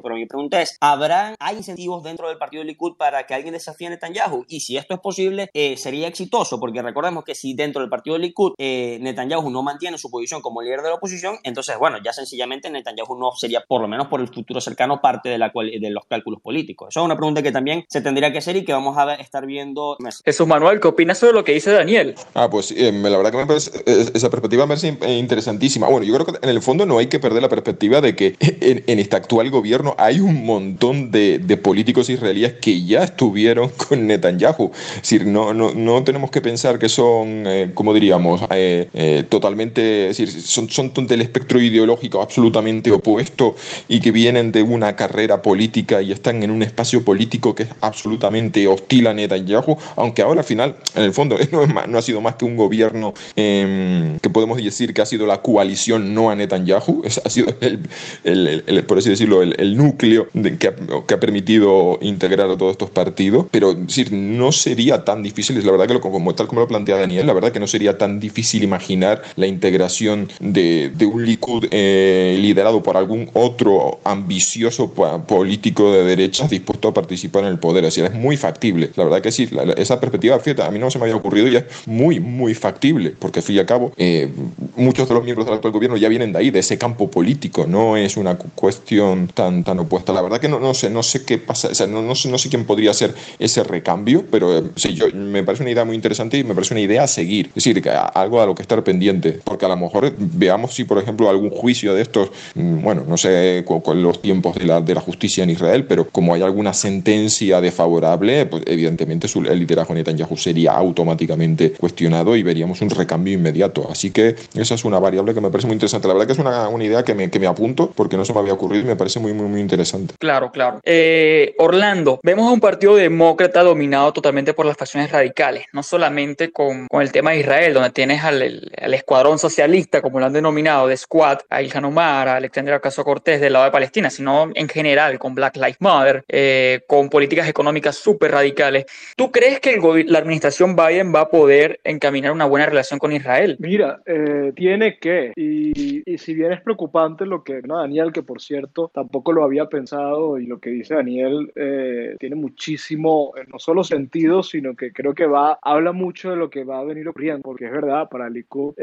pero mi pregunta es, ¿habrá, hay incentivos dentro del partido Likud para que alguien desafíe a Netanyahu? Y si esto es posible, eh, sería exitoso, porque recordemos que si dentro del partido Likud eh, Netanyahu no mantiene su posición como líder de la oposición, entonces, bueno, ya sencillamente Netanyahu no sería, por lo menos por el futuro cercano, parte de, la, de los cálculos políticos. Eso es una pregunta que también se tendría que hacer y que vamos a estar viendo. Jesús Manuel, ¿qué opinas sobre lo que dice Daniel? Ah, pues eh, la verdad que me parece, eh, esa perspectiva me parece eh, interesantísima. Bueno, yo creo que en el fondo no hay que perder la perspectiva de que en, este actual gobierno hay un montón de, políticos israelíes que ya estuvieron con Netanyahu. Es decir, no, no, no tenemos que pensar que son, como diríamos, totalmente, es decir, son, son del espectro ideológico absolutamente opuesto y que vienen de una carrera política y están en un espacio político que es absolutamente hostil a Netanyahu, aunque ahora al final, en el fondo, no, ha sido más que un gobierno em, que podemos decir que ha sido la coalición no a Netanyahu, ha sido, el, por así decirlo, el, núcleo de, que, ha, permitido integrar a todos estos partidos, pero decir, no sería tan difícil, es la verdad que lo, como, tal como lo plantea Daniel, la verdad que no sería tan difícil imaginar la integración de, un Likud eh, liderado por algún otro ambicioso político de derecha dispuesto a participar en el poder. Decir, es muy factible. La verdad que sí, esa perspectiva, fíjate, a mí no se me había ocurrido y es muy, muy factible, porque al fin y al cabo, eh, muchos de los miembros del actual gobierno ya vienen de ahí, de ese campo político, no es una cuestión tan, tan opuesta. La verdad que no, no sé, no sé qué pasa, o sea, no, no, sé, no sé quién podría hacer ese recambio, pero eh, sí, yo, me parece una idea muy interesante y me parece una idea a seguir. Es decir, que algo a lo que estar pendiente, porque a lo mejor veamos si, por ejemplo, algún juicio de estos, mm, bueno, no sé con los tiempos de la, de la justicia en Israel, pero como hay alguna sentencia desfavorable, pues evidentemente el liderazgo de Netanyahu sería automáticamente cuestionado y veríamos un recambio inmediato. Así que esa es una variable que me parece muy interesante. La verdad que es una, una idea que me, que me, apunto porque no se me había ocurrido y me parece muy, muy, muy interesante. Claro, claro. Eh, Orlando, vemos a un partido demócrata dominado totalmente por las facciones radicales, no solamente con, con el tema de Israel, donde tienes al, al, escuadrón socialista, como lo han denominado, de Squad, a Ilhan Omar, a Alexandria Ocasio Cortés del lado de Palestina, sino en general con Black Lives Matter, eh, con políticas económicas súper radicales. ¿Tú crees que la administración Biden va a poder encaminar una buena relación con Israel? Mira, eh, tiene que, y, si bien es preocupante lo que no, Daniel, que por cierto tampoco lo había pensado, y lo que dice Daniel eh, tiene muchísimo, no solo sentido, sino que creo que va, habla mucho de lo que va a venir ocurriendo, porque es verdad, para Likud,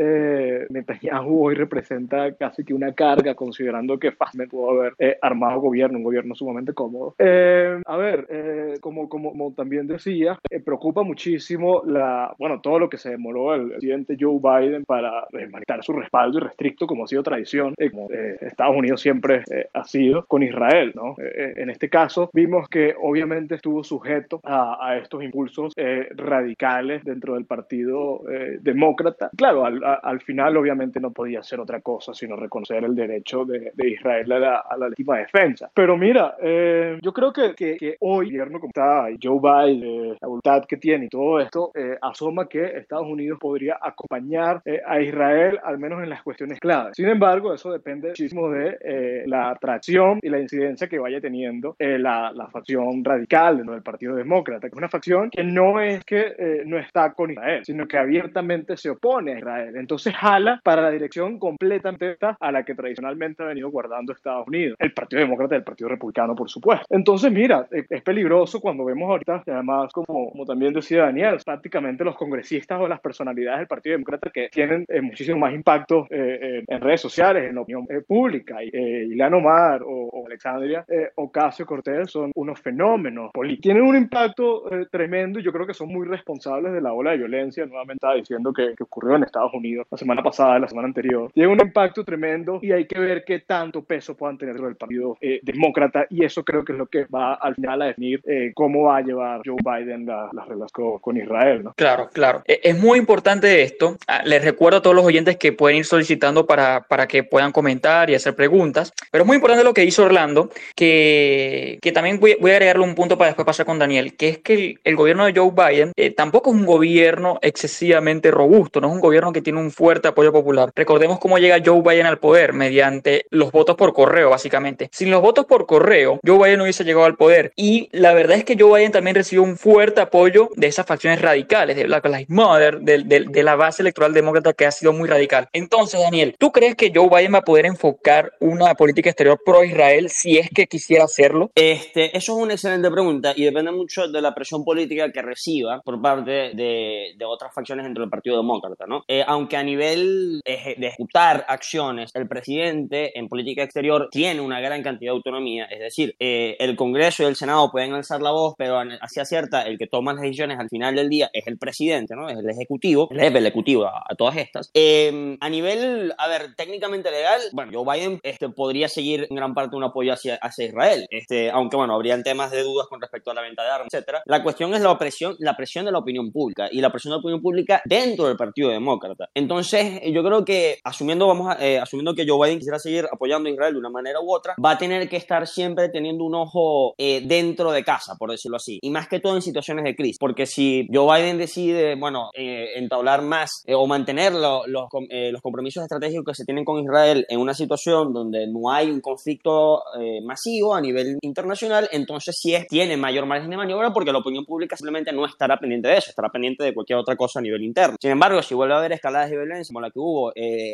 Netanyahu hoy representa casi que una carga, considerando que fácilmente pudo haber armado gobierno, un gobierno gobierno sumamente cómodo. Eh, a ver, eh, como, como, también decía, preocupa muchísimo la, bueno, todo lo que se demoró el presidente Joe Biden para manifestar su respaldo irrestricto, como ha sido tradición, como Estados Unidos siempre ha sido con Israel, ¿no? en este caso, vimos que obviamente estuvo sujeto a, a estos impulsos radicales dentro del Partido Demócrata. Claro, al, al final obviamente no podía hacer otra cosa sino reconocer el derecho de, Israel a la, a la, legítima defensa. Pero mira, eh, yo creo que, que, hoy el gobierno como está, Joe Biden, eh, la voluntad que tiene y todo esto, eh, asoma que Estados Unidos podría acompañar a Israel al menos en las cuestiones claves. Sin embargo, eso depende muchísimo de la atracción y la incidencia que vaya teniendo la, la, facción radical del Partido Demócrata, que es una facción que no es que no está con Israel, sino que abiertamente se opone a Israel. Entonces jala para la dirección completamente a la que tradicionalmente ha venido guardando Estados Unidos, el Partido Demócrata el Partido Republicano, por supuesto. Entonces, mira, e, es peligroso cuando vemos ahorita, además, como, como también decía Daniel, prácticamente los congresistas o las personalidades del Partido Demócrata que tienen eh, muchísimo más impacto eh, en redes sociales, en la opinión eh, pública, Ilan Omar o, o Alexandria Ocasio Cortés son unos fenómenos políticos. Tienen un impacto tremendo y yo creo que son muy responsables de la ola de violencia, nuevamente estaba diciendo que, que ocurrió en Estados Unidos la semana pasada, la semana anterior. Tiene un impacto tremendo y hay que ver qué tanto peso puedan tener el Partido eh, Demócrata y eso creo que es lo que va al final a definir eh, cómo va a llevar Joe Biden las la relación con, Israel. ¿no? Claro, claro. E, es muy importante esto. Ah, les recuerdo a todos los oyentes que pueden ir solicitando para, para que puedan comentar y hacer preguntas, pero es muy importante lo que hizo Orlando, que, que también voy, a agregarle un punto para después pasar con Daniel, que es que el, gobierno de Joe Biden eh, tampoco es un gobierno excesivamente robusto, no es un gobierno que tiene un fuerte apoyo popular. Recordemos cómo llega Joe Biden al poder mediante los votos por correo, básicamente. Sin los votos por correo, Joe Biden no hubiese llegado al poder. Y la verdad es que Joe Biden también recibió un fuerte apoyo de esas facciones radicales, de Black Lives Matter, de, la base electoral demócrata que ha sido muy radical. Entonces, Daniel, ¿tú crees que Joe Biden va a poder enfocar una política exterior pro-Israel si es que quisiera hacerlo? Este, eso es una excelente pregunta y depende mucho de la presión política que reciba por parte de, otras facciones dentro del Partido Demócrata, ¿no? Eh, aunque a nivel de ejecutar acciones, el presidente en política exterior tiene una gran cantidad de autonomía, es decir, eh, el Congreso y el Senado pueden alzar la voz, pero hacia cierta, el que toma las decisiones al final del día es el presidente, ¿no? Es el ejecutivo, el jefe ejecutivo a, todas estas. Em, a nivel, a ver, técnicamente legal, bueno, Joe Biden este, podría seguir en gran parte un apoyo hacia, hacia Israel, este, aunque bueno, habrían temas de dudas con respecto a la venta de armas, etcétera. La cuestión es la presión, la presión de la opinión pública y la presión de la opinión pública dentro del Partido Demócrata. Entonces, yo creo que asumiendo, vamos a, eh, asumiendo que Joe Biden quisiera seguir apoyando a Israel de una manera u otra, va a tener que estar siempre teniendo un ojo eh, dentro de casa, por decirlo así, y más que todo en situaciones de crisis, porque si Joe Biden decide, bueno, eh, entablar más o mantener los, los compromisos estratégicos que se tienen con Israel en una situación donde no hay un conflicto masivo a nivel internacional, entonces sí es, tiene mayor margen de maniobra porque la opinión pública simplemente no estará pendiente de eso, estará pendiente de cualquier otra cosa a nivel interno. Sin embargo, si vuelve a haber escaladas de violencia como la que hubo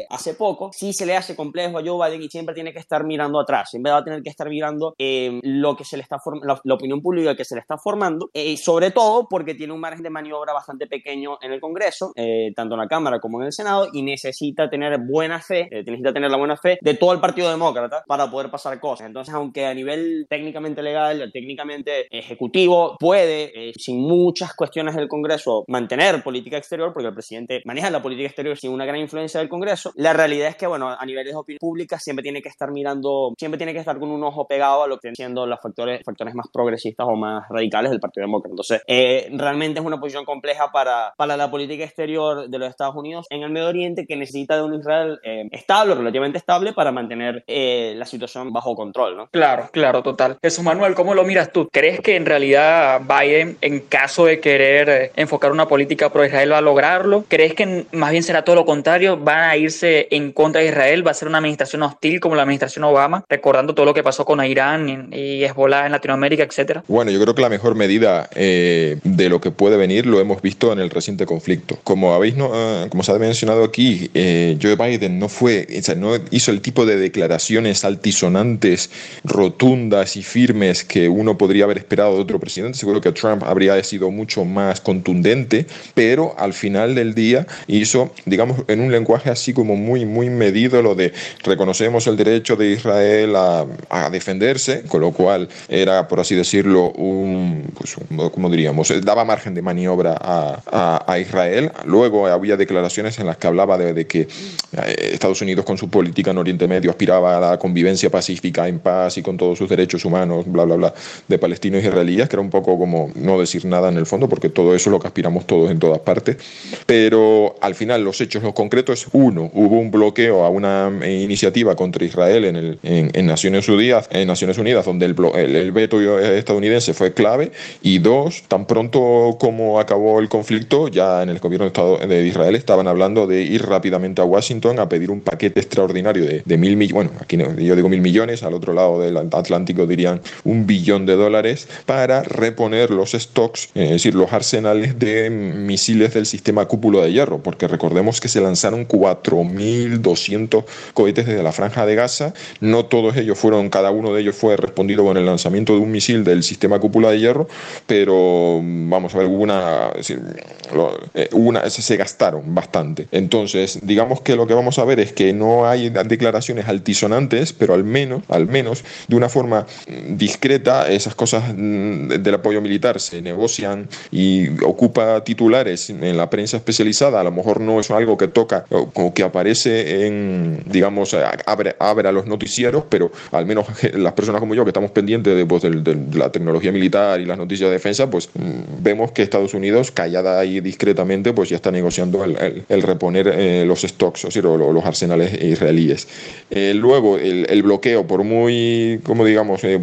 hace poco, sí se le hace complejo a Joe Biden y siempre tiene que estar mirando atrás, siempre va a tener que estar mirando eh, lo que se le está la, la, opinión pública que se le está formando, eh, sobre todo porque tiene un margen de maniobra bastante pequeño en el Congreso, eh, tanto en la Cámara como en el Senado, y necesita tener buena fe, necesita tener la buena fe de todo el Partido Demócrata para poder pasar cosas. Entonces, aunque a nivel técnicamente legal, técnicamente ejecutivo, puede, sin muchas cuestiones del Congreso, mantener política exterior, porque el presidente maneja la política exterior sin una gran influencia del Congreso, la realidad es que, bueno, a nivel de opinión pública siempre tiene que estar mirando, siempre tiene que estar con un ojo pegado a lo que siendo los factores, factores más progresistas o más radicales del Partido Demócrata. Entonces, eh, realmente es una posición compleja para, para la política exterior de los Estados Unidos en el Medio Oriente que necesita de un Israel eh, estable, relativamente estable, para mantener eh, la situación bajo control, ¿no? Claro, claro, total. Jesús Manuel, ¿cómo lo miras tú? ¿Crees que en realidad Biden, en caso de querer enfocar una política pro Israel, va a lograrlo? ¿Crees que más bien será todo lo contrario? ¿Van a irse en contra de Israel? ¿Va a ser una administración hostil como la administración Obama, recordando todo lo que pasó con Irán y Hezbollah en Latinoamérica, etcétera? Bueno, yo creo que la mejor medida eh, de lo que puede venir lo hemos visto en el reciente conflicto. Como habéis, no, ah, como se ha mencionado aquí, eh, Joe Biden no fue, no hizo el tipo de declaraciones altisonantes, rotundas y firmes que uno podría haber esperado de otro presidente. Seguro que Trump habría sido mucho más contundente, pero al final del día hizo, digamos, en un lenguaje así como muy, muy medido lo de reconocemos el derecho de Israel a, defender con lo cual era, por así decirlo, un, pues, como diríamos, daba margen de maniobra a, a, Israel. Luego había declaraciones en las que hablaba de, de, que eh, Estados Unidos con su política en Oriente Medio aspiraba a la convivencia pacífica, en paz y con todos sus derechos humanos, bla, bla, bla, de palestinos y israelíes, que era un poco como no decir nada en el fondo, porque todo eso es lo que aspiramos todos en todas partes. Pero al final los hechos, los concretos, uno, hubo un bloqueo a una eh, iniciativa contra Israel en, el, en, Naciones Unidas, en Naciones Unidas, donde el, el, veto estadounidense fue clave, y dos, tan pronto como acabó el conflicto, ya en el gobierno de, Estado, de Israel estaban hablando de ir rápidamente a Washington a pedir un paquete extraordinario de, de mil millones, bueno, aquí yo digo mil millones, al otro lado del Atlántico dirían un billón de dólares para reponer los stocks, eh, es decir, los arsenales de misiles del sistema cúpulo de hierro, porque recordemos que se lanzaron 4.200 cohetes desde la franja de Gaza, no todos ellos fueron, cada uno de ellos fue respondido con el lanzamiento de un misil del sistema cúpula de hierro, pero vamos a ver, hubo una, eh, una se gastaron bastante. Entonces, digamos que lo que vamos a ver es que no hay declaraciones altisonantes, pero al menos, al menos, de una forma discreta, esas cosas mm, del apoyo militar se negocian y ocupa titulares en la prensa especializada, a lo mejor no es algo que toca o que aparece en, digamos, abre, abre a los noticieros, pero al menos las personas como yo que estamos pendientes de, pues, de, la tecnología militar y las noticias de defensa, pues mm, vemos que Estados Unidos, callada y discretamente, pues ya está negociando el, reponer eh, los stocks, o, sea, los arsenales israelíes. Eh, luego, el, bloqueo, por muy, como digamos, eh,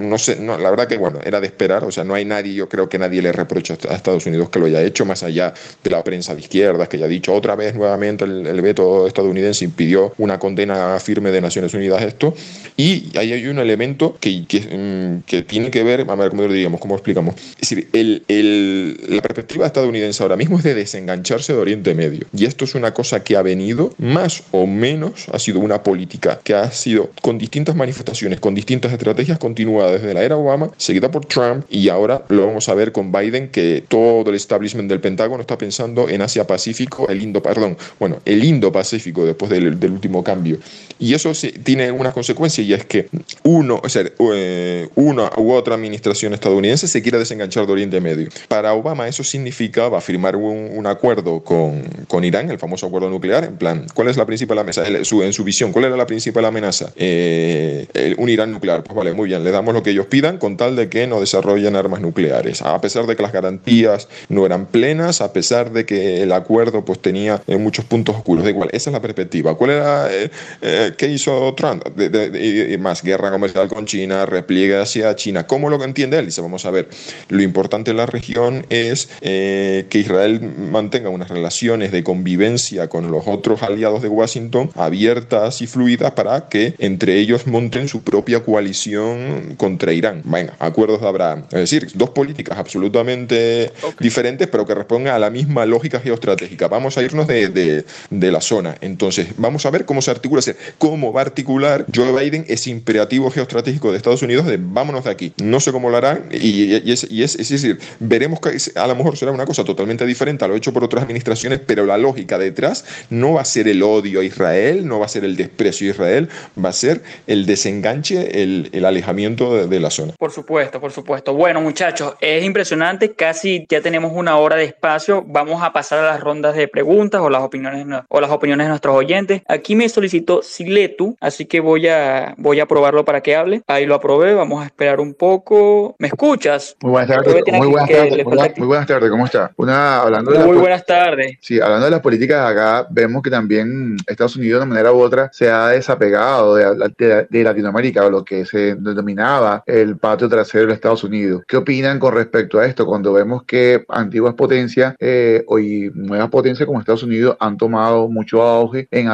no sé, no, la verdad que bueno, era de esperar, o sea, no hay nadie, yo creo que nadie le reprocha a Estados Unidos que lo haya hecho, más allá de la prensa de izquierdas que haya dicho otra vez nuevamente el, veto estadounidense impidió una condena firme de Naciones Unidas esto. Y ahí hay un elemento que, que, mm, que tiene que ver, a ver cómo lo diríamos, cómo explicamos. Es decir, el, el, la perspectiva estadounidense ahora mismo es de desengancharse de Oriente Medio. Y esto es una cosa que ha venido más o menos, ha sido una política que ha sido con distintas manifestaciones, con distintas estrategias continuadas desde la era Obama, seguida por Trump y ahora lo vamos a ver con Biden que todo el establishment del Pentágono está pensando en Asia Pacífico, el Indo, perdón, bueno, el Indo Pacífico después del, del último cambio. Y eso tiene una consecuencia y es que uno, o sea, eh, una u otra administración estadounidense se quiere desenganchar de Oriente Medio. Para Obama eso significaba firmar un, acuerdo con, con, Irán, el famoso acuerdo nuclear, en plan, ¿cuál es la principal amenaza? En su, en su visión, ¿cuál era la principal amenaza? Eh, un Irán nuclear. Pues vale, muy bien, le damos lo que ellos pidan con tal de que no desarrollen armas nucleares. A pesar de que las garantías no eran plenas, a pesar de que el acuerdo pues tenía eh, muchos puntos oscuros. Da igual, esa es la perspectiva. ¿Cuál era, eh, qué hizo Trump? De, más guerra comercial con China, repliegue hacia China. ¿Cómo lo entiende él? Dice, vamos a ver, lo importante en la región es que Israel mantenga unas relaciones de convivencia con los otros aliados de Washington abiertas y fluidas para que entre ellos monten su propia coalición contra Irán. Venga, acuerdos de Abraham. Es decir, dos políticas absolutamente diferentes, pero que respondan a la misma lógica geoestratégica. Vamos a irnos de, de, la zona. Entonces, vamos a ver cómo se articula, cómo va a articular Joe Biden ese imperativo geoestratégico de Estados Unidos de vámonos de aquí. No sé cómo lo harán y, es, es, decir, veremos que a lo mejor será una cosa totalmente diferente a lo hecho por otras administraciones, pero la lógica detrás no va a ser el odio a Israel, no va a ser el desprecio a Israel, va a ser el desenganche, el, alejamiento de, de, la zona. Por supuesto, por supuesto. Bueno, muchachos, es impresionante, casi ya tenemos una hora de espacio. Vamos a pasar a las rondas de preguntas o las opiniones o las opiniones de nuestros oyentes. Aquí me solicitó Siletu, así que voy a voy a probarlo para que hable. Ahí lo aprobé, vamos a esperar un poco. ¿Me escuchas? Muy buenas tardes. Muy buenas, tardes. Muy, buenas tardes, ¿cómo está? Una hablando de Muy buenas tardes. Sí, hablando de las políticas acá, vemos que también Estados Unidos de manera u otra se ha desapegado de, de, Latinoamérica, o lo que se denominaba el patio trasero de Estados Unidos. ¿Qué opinan con respecto a esto cuando vemos que antiguas potencias eh, y nuevas potencias como Estados Unidos han tomado mucho auge en,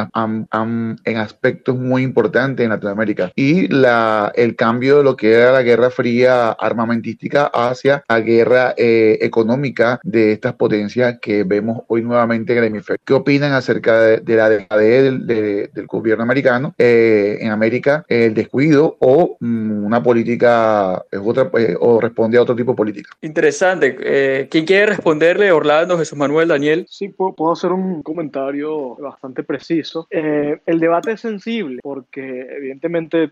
en aspectos muy importantes en Latinoamérica? Y la, el cambio de lo que era la Guerra Fría armamentística hacia la guerra eh, económica de estas potencias que vemos hoy nuevamente en el hemisferio. ¿Qué opinan acerca de, la dejadez del, del, gobierno americano eh, en América, el descuido o mm, una política es otra, eh, o responde a otro tipo de política? Interesante. Eh, ¿Quién quiere responderle? Orlando, Jesús Manuel, Daniel. Sí, puedo, hacer un comentario bastante preciso. el debate es sensible porque evidentemente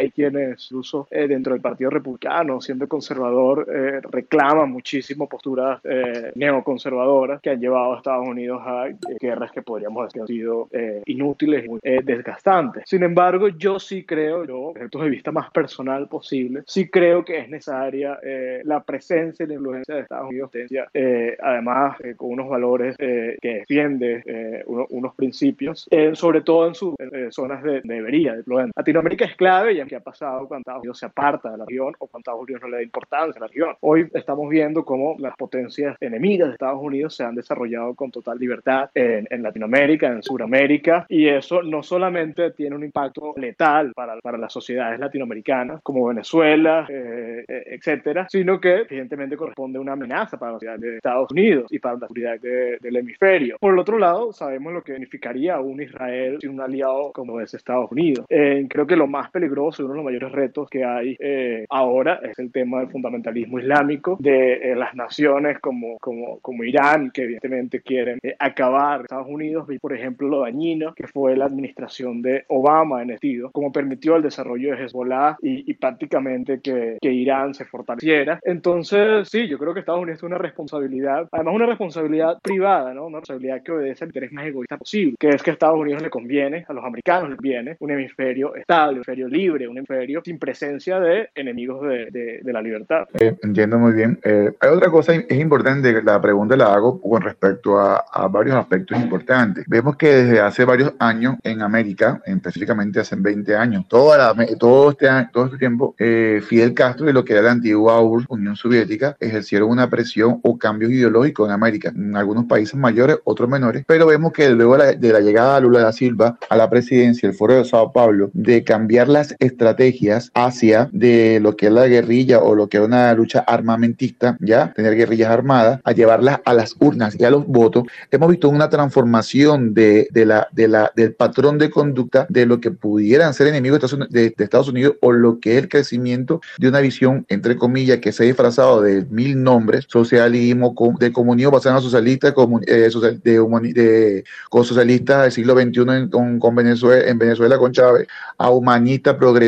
hay quienes, incluso eh, dentro del Partido Republicano, siendo conservador, eh, reclaman muchísimo posturas eh, neoconservadoras que han llevado a Estados Unidos a guerras que podríamos decir han sido inútiles y desgastantes. Sin embargo, yo sí creo, yo, desde el punto de vista más personal posible, sí creo que es necesaria la presencia y la influencia de Estados Unidos, además con unos valores que defiende unos principios, sobre todo en sus zonas de, debería de Latinoamérica es clave y que ha pasado cuando Estados Unidos se aparta de la región o cuando Estados Unidos no le da importancia a la región. Hoy estamos viendo cómo las potencias enemigas de Estados Unidos se han desarrollado con total libertad en, en Latinoamérica, en Sudamérica, y eso no solamente tiene un impacto letal para, para las sociedades latinoamericanas como Venezuela, eh, eh, etcétera, sino que evidentemente corresponde a una amenaza para la sociedad de Estados Unidos y para la seguridad del hemisferio. Por el otro lado, sabemos lo que significaría un Israel sin un aliado como es Estados Unidos. Eh, creo que lo más peligroso y uno de los mayores retos que hay eh, ahora es el tema del fundamentalismo islámico, de eh, las naciones como, como, como Irán, que evidentemente quieren acabar Estados Unidos, y por ejemplo lo dañino que fue la administración de Obama en sentido, como permitió el desarrollo de Hezbollah y, y prácticamente que, que, Irán se fortaleciera. Entonces, sí, yo creo que Estados Unidos tiene una responsabilidad, además una responsabilidad privada, ¿no? una responsabilidad que obedece al interés más egoísta posible, que es que a Estados Unidos le conviene, a los americanos les conviene un hemisferio estable, un hemisferio libre, un hemisferio sin presencia de enemigos de, de, la libertad. Eh, entiendo muy bien. Eh, hay otra cosa, es importante, la pregunta la hago con respecto a, a, varios aspectos importantes. Vemos que desde hace varios años en América, específicamente hace 20 años, toda la, todo, este, todo este tiempo, eh, Fidel Castro y lo que era la antigua Unión Soviética ejercieron una presión o cambios ideológicos en América, en algunos países mayores, otros menores, pero vemos que luego de la, de la llegada de Lula da Silva a la presidencia, el Foro de Sao Paulo, de cambiar las estrategias hacia de lo que es la guerrilla o lo que es una lucha armamentista, ya, tener guerrillas armadas, a llevarlas a las urnas y a los votos, hemos visto una transformación de, de la, de la, del patrón de conducta de lo que pudieran ser enemigos de Estados, Unidos, o lo que es el crecimiento de una visión, entre comillas, que se ha disfrazado de mil nombres, socialismo, de comunismo basado en socialista, eh, de, de, con socialistas del siglo XXI con, con Venezuela, en Venezuela con Chávez, a humanista, progresista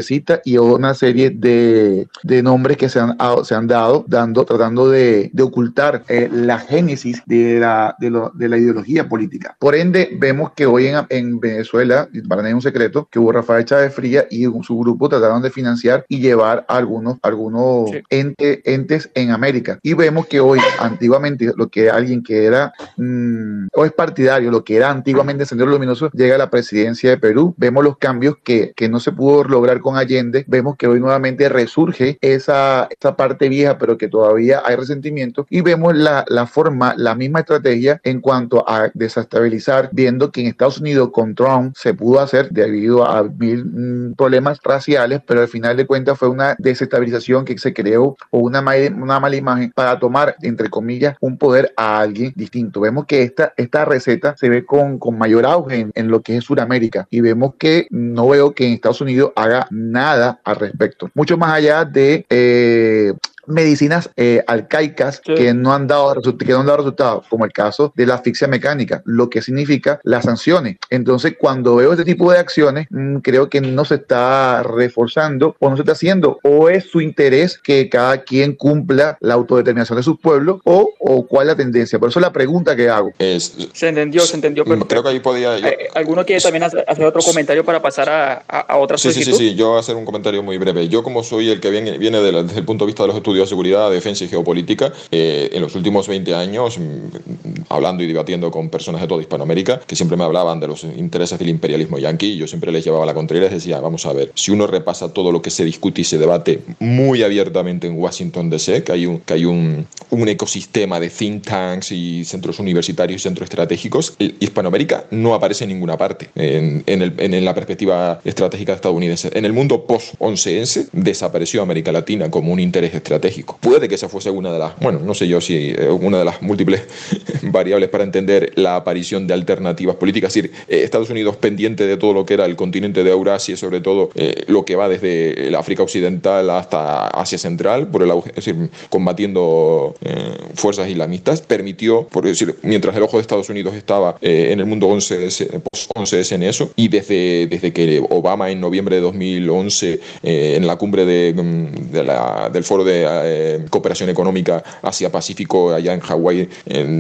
y una serie de, de nombres que se han, se han dado, dando, tratando de, de ocultar eh, la génesis de la, de, lo, de, la ideología política. Por ende, vemos que hoy en, en Venezuela, para nadie un secreto, que hubo Rafael Chávez Fría y su grupo trataron de financiar y llevar algunos, algunos entes en América. Y vemos que hoy, antiguamente, lo que alguien que era mmm, o es partidario, lo que era antiguamente Sendero Luminoso, llega a la presidencia de Perú. Vemos los cambios que, que no se pudo lograr con Allende. Vemos que hoy nuevamente resurge esa, esa parte vieja, pero que todavía hay resentimiento. Y vemos la, la forma, la misma estrategia en cuanto a desestabilizar, viendo que en Estados Unidos con Trump se pudo hacer debido a mil mm, problemas raciales, pero al final de cuentas fue una desestabilización que se creó o una, una mala imagen para tomar, entre comillas, un poder a alguien distinto. Vemos que esta, esta receta se ve con, con mayor auge en, en lo que es Sudamérica y vemos que no veo que en Estados Unidos haga nada al respecto. Mucho más allá de eh, medicinas eh, arcaicas que no han dado que no han dado resultados, como el caso de la asfixia mecánica, lo que significa las sanciones. Entonces, cuando veo este tipo de acciones, mmm, creo que no se está reforzando o no se está haciendo, o es su interés que cada quien cumpla la autodeterminación de su pueblo, o, o cuál es la tendencia. Por eso la pregunta que hago. Es, se entendió, se entendió. Pero creo que ahí podía. Yo... Eh, ¿Alguno quiere también hacer otro comentario para pasar a, a, a otra sí, solicitud? Sí, sí, sí, yo voy a hacer un comentario muy breve. Yo, como soy el que viene, viene de la, desde el punto de vista de los estudios de seguridad, defensa y geopolítica, eh, en los últimos 20 años, mm, hablando y debatiendo con personas de toda Hispanoamérica, que siempre me hablaban de los intereses del imperialismo yanqui, yo siempre les llevaba la contraria y les decía, vamos a ver, si uno repasa todo lo que se discute y se debate muy abiertamente en Washington DC, que hay un, que hay un, un ecosistema de think tanks y centros universitarios y centros estratégicos, Hispanoamérica no aparece en ninguna parte en, en, el, en la perspectiva estratégica estadounidense. En el mundo post-11S desapareció América Latina como un interés estratégico. Puede que esa fuese una de las, bueno, no sé yo si eh, una de las múltiples variables para entender la aparición de alternativas políticas. Es decir, eh, Estados Unidos pendiente de todo lo que era el continente de Eurasia, sobre todo eh, lo que va desde el África Occidental hasta Asia Central, por el, es decir, combatiendo fuerzas islamistas, permitió, por decir, mientras el ojo de Estados Unidos estaba en el mundo 11, 11 en eso, y desde, desde que Obama en noviembre de 2011, en la cumbre de, mm, del Foro de Cooperación Económica Asia-Pacífico allá en Hawái,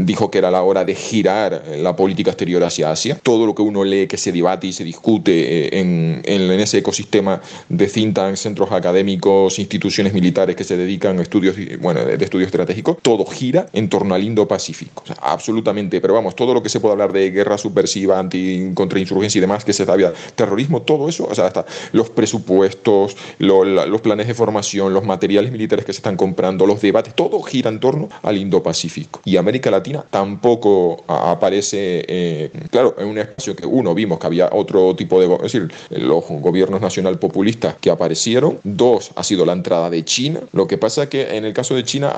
dijo que era la hora de girar la política exterior hacia Asia. Todo lo que uno lee, que se debate y se discute eh, en, en, ese ecosistema de think tanks, centros académicos, instituciones militares que se dedican a estudios, bueno, de, estudio estratégico, todo gira en torno al Indo-Pacífico. absolutamente, pero vamos, todo lo que se puede hablar de guerra subversiva, anti contrainsurgencia y demás, que se sabía, terrorismo, todo eso, o sea, hasta los presupuestos, los planes de formación, los materiales militares que se están comprando, los debates, todo gira en torno al Indo-Pacífico. Y América Latina tampoco aparece, eh, claro, en un espacio que uno vimos que había otro tipo de, decir, los gobiernos nacional populistas que aparecieron. Dos, ha sido la entrada de China. Lo que pasa es que en el caso de China,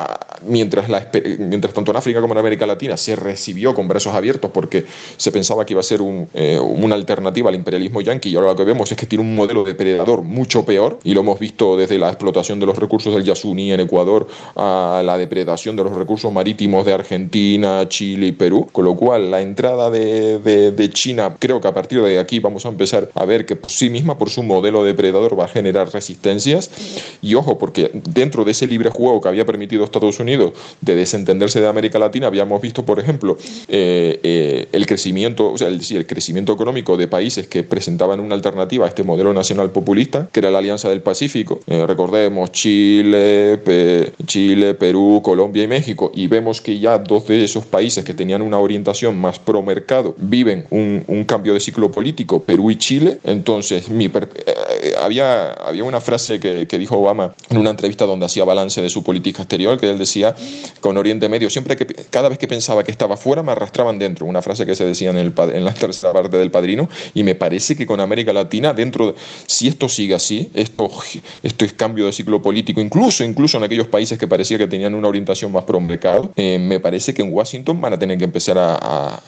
mientras, la, mientras tanto en África como en América Latina se recibió con brazos abiertos porque se pensaba que iba a ser un, eh, una alternativa al imperialismo yanqui y ahora lo que vemos es que tiene un modelo depredador mucho peor y lo hemos visto desde la explotación de los recursos del Yasuní en Ecuador a la depredación de los recursos marítimos de Argentina, Chile y Perú, con lo cual la entrada de, de, China, creo que a partir de aquí vamos a empezar a ver que por sí misma, por su modelo depredador, va a generar resistencias. Y ojo, porque dentro de ese libre juego que había permitido Estados Unidos de desentenderse de América Latina, habíamos visto, por ejemplo, eh, eh, el crecimiento, o sea, el, el crecimiento económico de países que presentaban una alternativa a este modelo nacional populista, que era la Alianza del Pacífico. Eh, recordemos Chile, Chile, Perú, Colombia y México, y vemos que ya dos de esos países que tenían una orientación más pro mercado viven un, cambio de ciclo político, Perú y Chile. Entonces, mi, eh, había, había una frase que, dijo Obama en una entrevista donde hacía balance de su política exterior, que él decía, con Oriente Medio, siempre que cada vez que pensaba que estaba fuera, me arrastraban dentro. Una frase que se decía en, el, en la tercera parte del Padrino, y me parece que con América Latina, dentro, si esto sigue así, esto, esto es cambio de ciclo político, incluso, incluso en aquellos países que parecía que tenían una orientación más pro mercado, eh, me parece que en Washington van a tener que empezar a, a,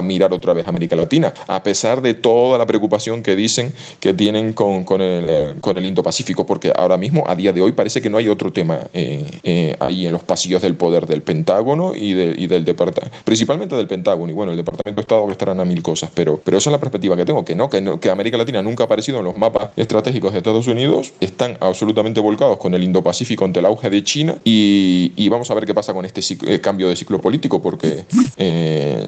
mirar otra vez América Latina, a pesar de toda la preocupación que dicen que tienen con, con el, eh, con el Indo-Pacífico, porque ahora mismo, a día de hoy, parece que no hay otro tema eh, ahí en los pasillos del poder del Pentágono y, y del departamento, principalmente del Pentágono, y bueno, el Departamento de Estado que estarán a mil cosas, pero, pero esa es la perspectiva que tengo, que no, que, no, que América Latina nunca ha aparecido en los mapas estratégicos de Estados Unidos, están absolutamente volcados con el Indo-Pacífico ante el auge de China y, y, vamos a ver qué pasa con este cambio de ciclo político, porque eh,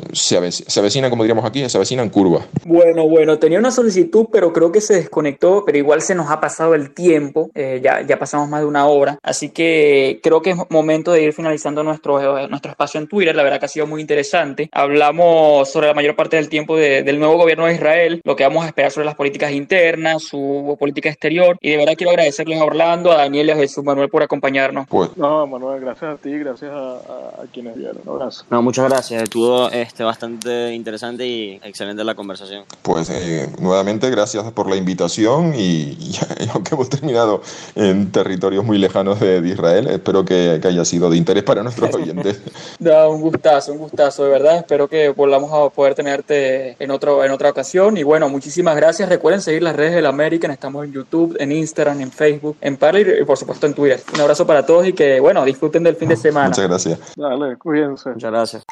se, avecina, como diríamos aquí, se avecina en curva. Bueno, bueno, tenía una solicitud, pero creo que se desconectó, pero igual se nos ha pasado el tiempo, eh, ya, ya pasamos más de una hora, así que creo que es momento de ir finalizando nuestro, eh, nuestro espacio en Twitter, la verdad que ha sido muy interesante. Hablamos sobre la mayor parte del tiempo del nuevo gobierno de Israel, lo que vamos a esperar sobre las políticas internas, su política exterior, y de verdad quiero agradecerles a Orlando, a Daniel y a Jesús Manuel por acompañarnos. Pues. No, Manuel, gracias a ti, gracias a, a, quienes vieron. Un abrazo. No, muchas gracias. Estuvo este, bastante interesante y excelente la conversación. Pues eh, nuevamente gracias por la invitación y, y, aunque hemos terminado en territorios muy lejanos de, de Israel, espero que, que, haya sido de interés para nuestros oyentes. no, un gustazo, un gustazo, de verdad. Espero que volvamos a poder tenerte en, otro, en otra ocasión. Y bueno, muchísimas gracias. Recuerden seguir las redes de la American. Estamos en YouTube, en Instagram, en Facebook, en Parler y por supuesto en Twitter. Un abrazo para todos y que, bueno, disfruten del fin de semana. Muchas gracias. Dale, cuídense. Muchas gracias.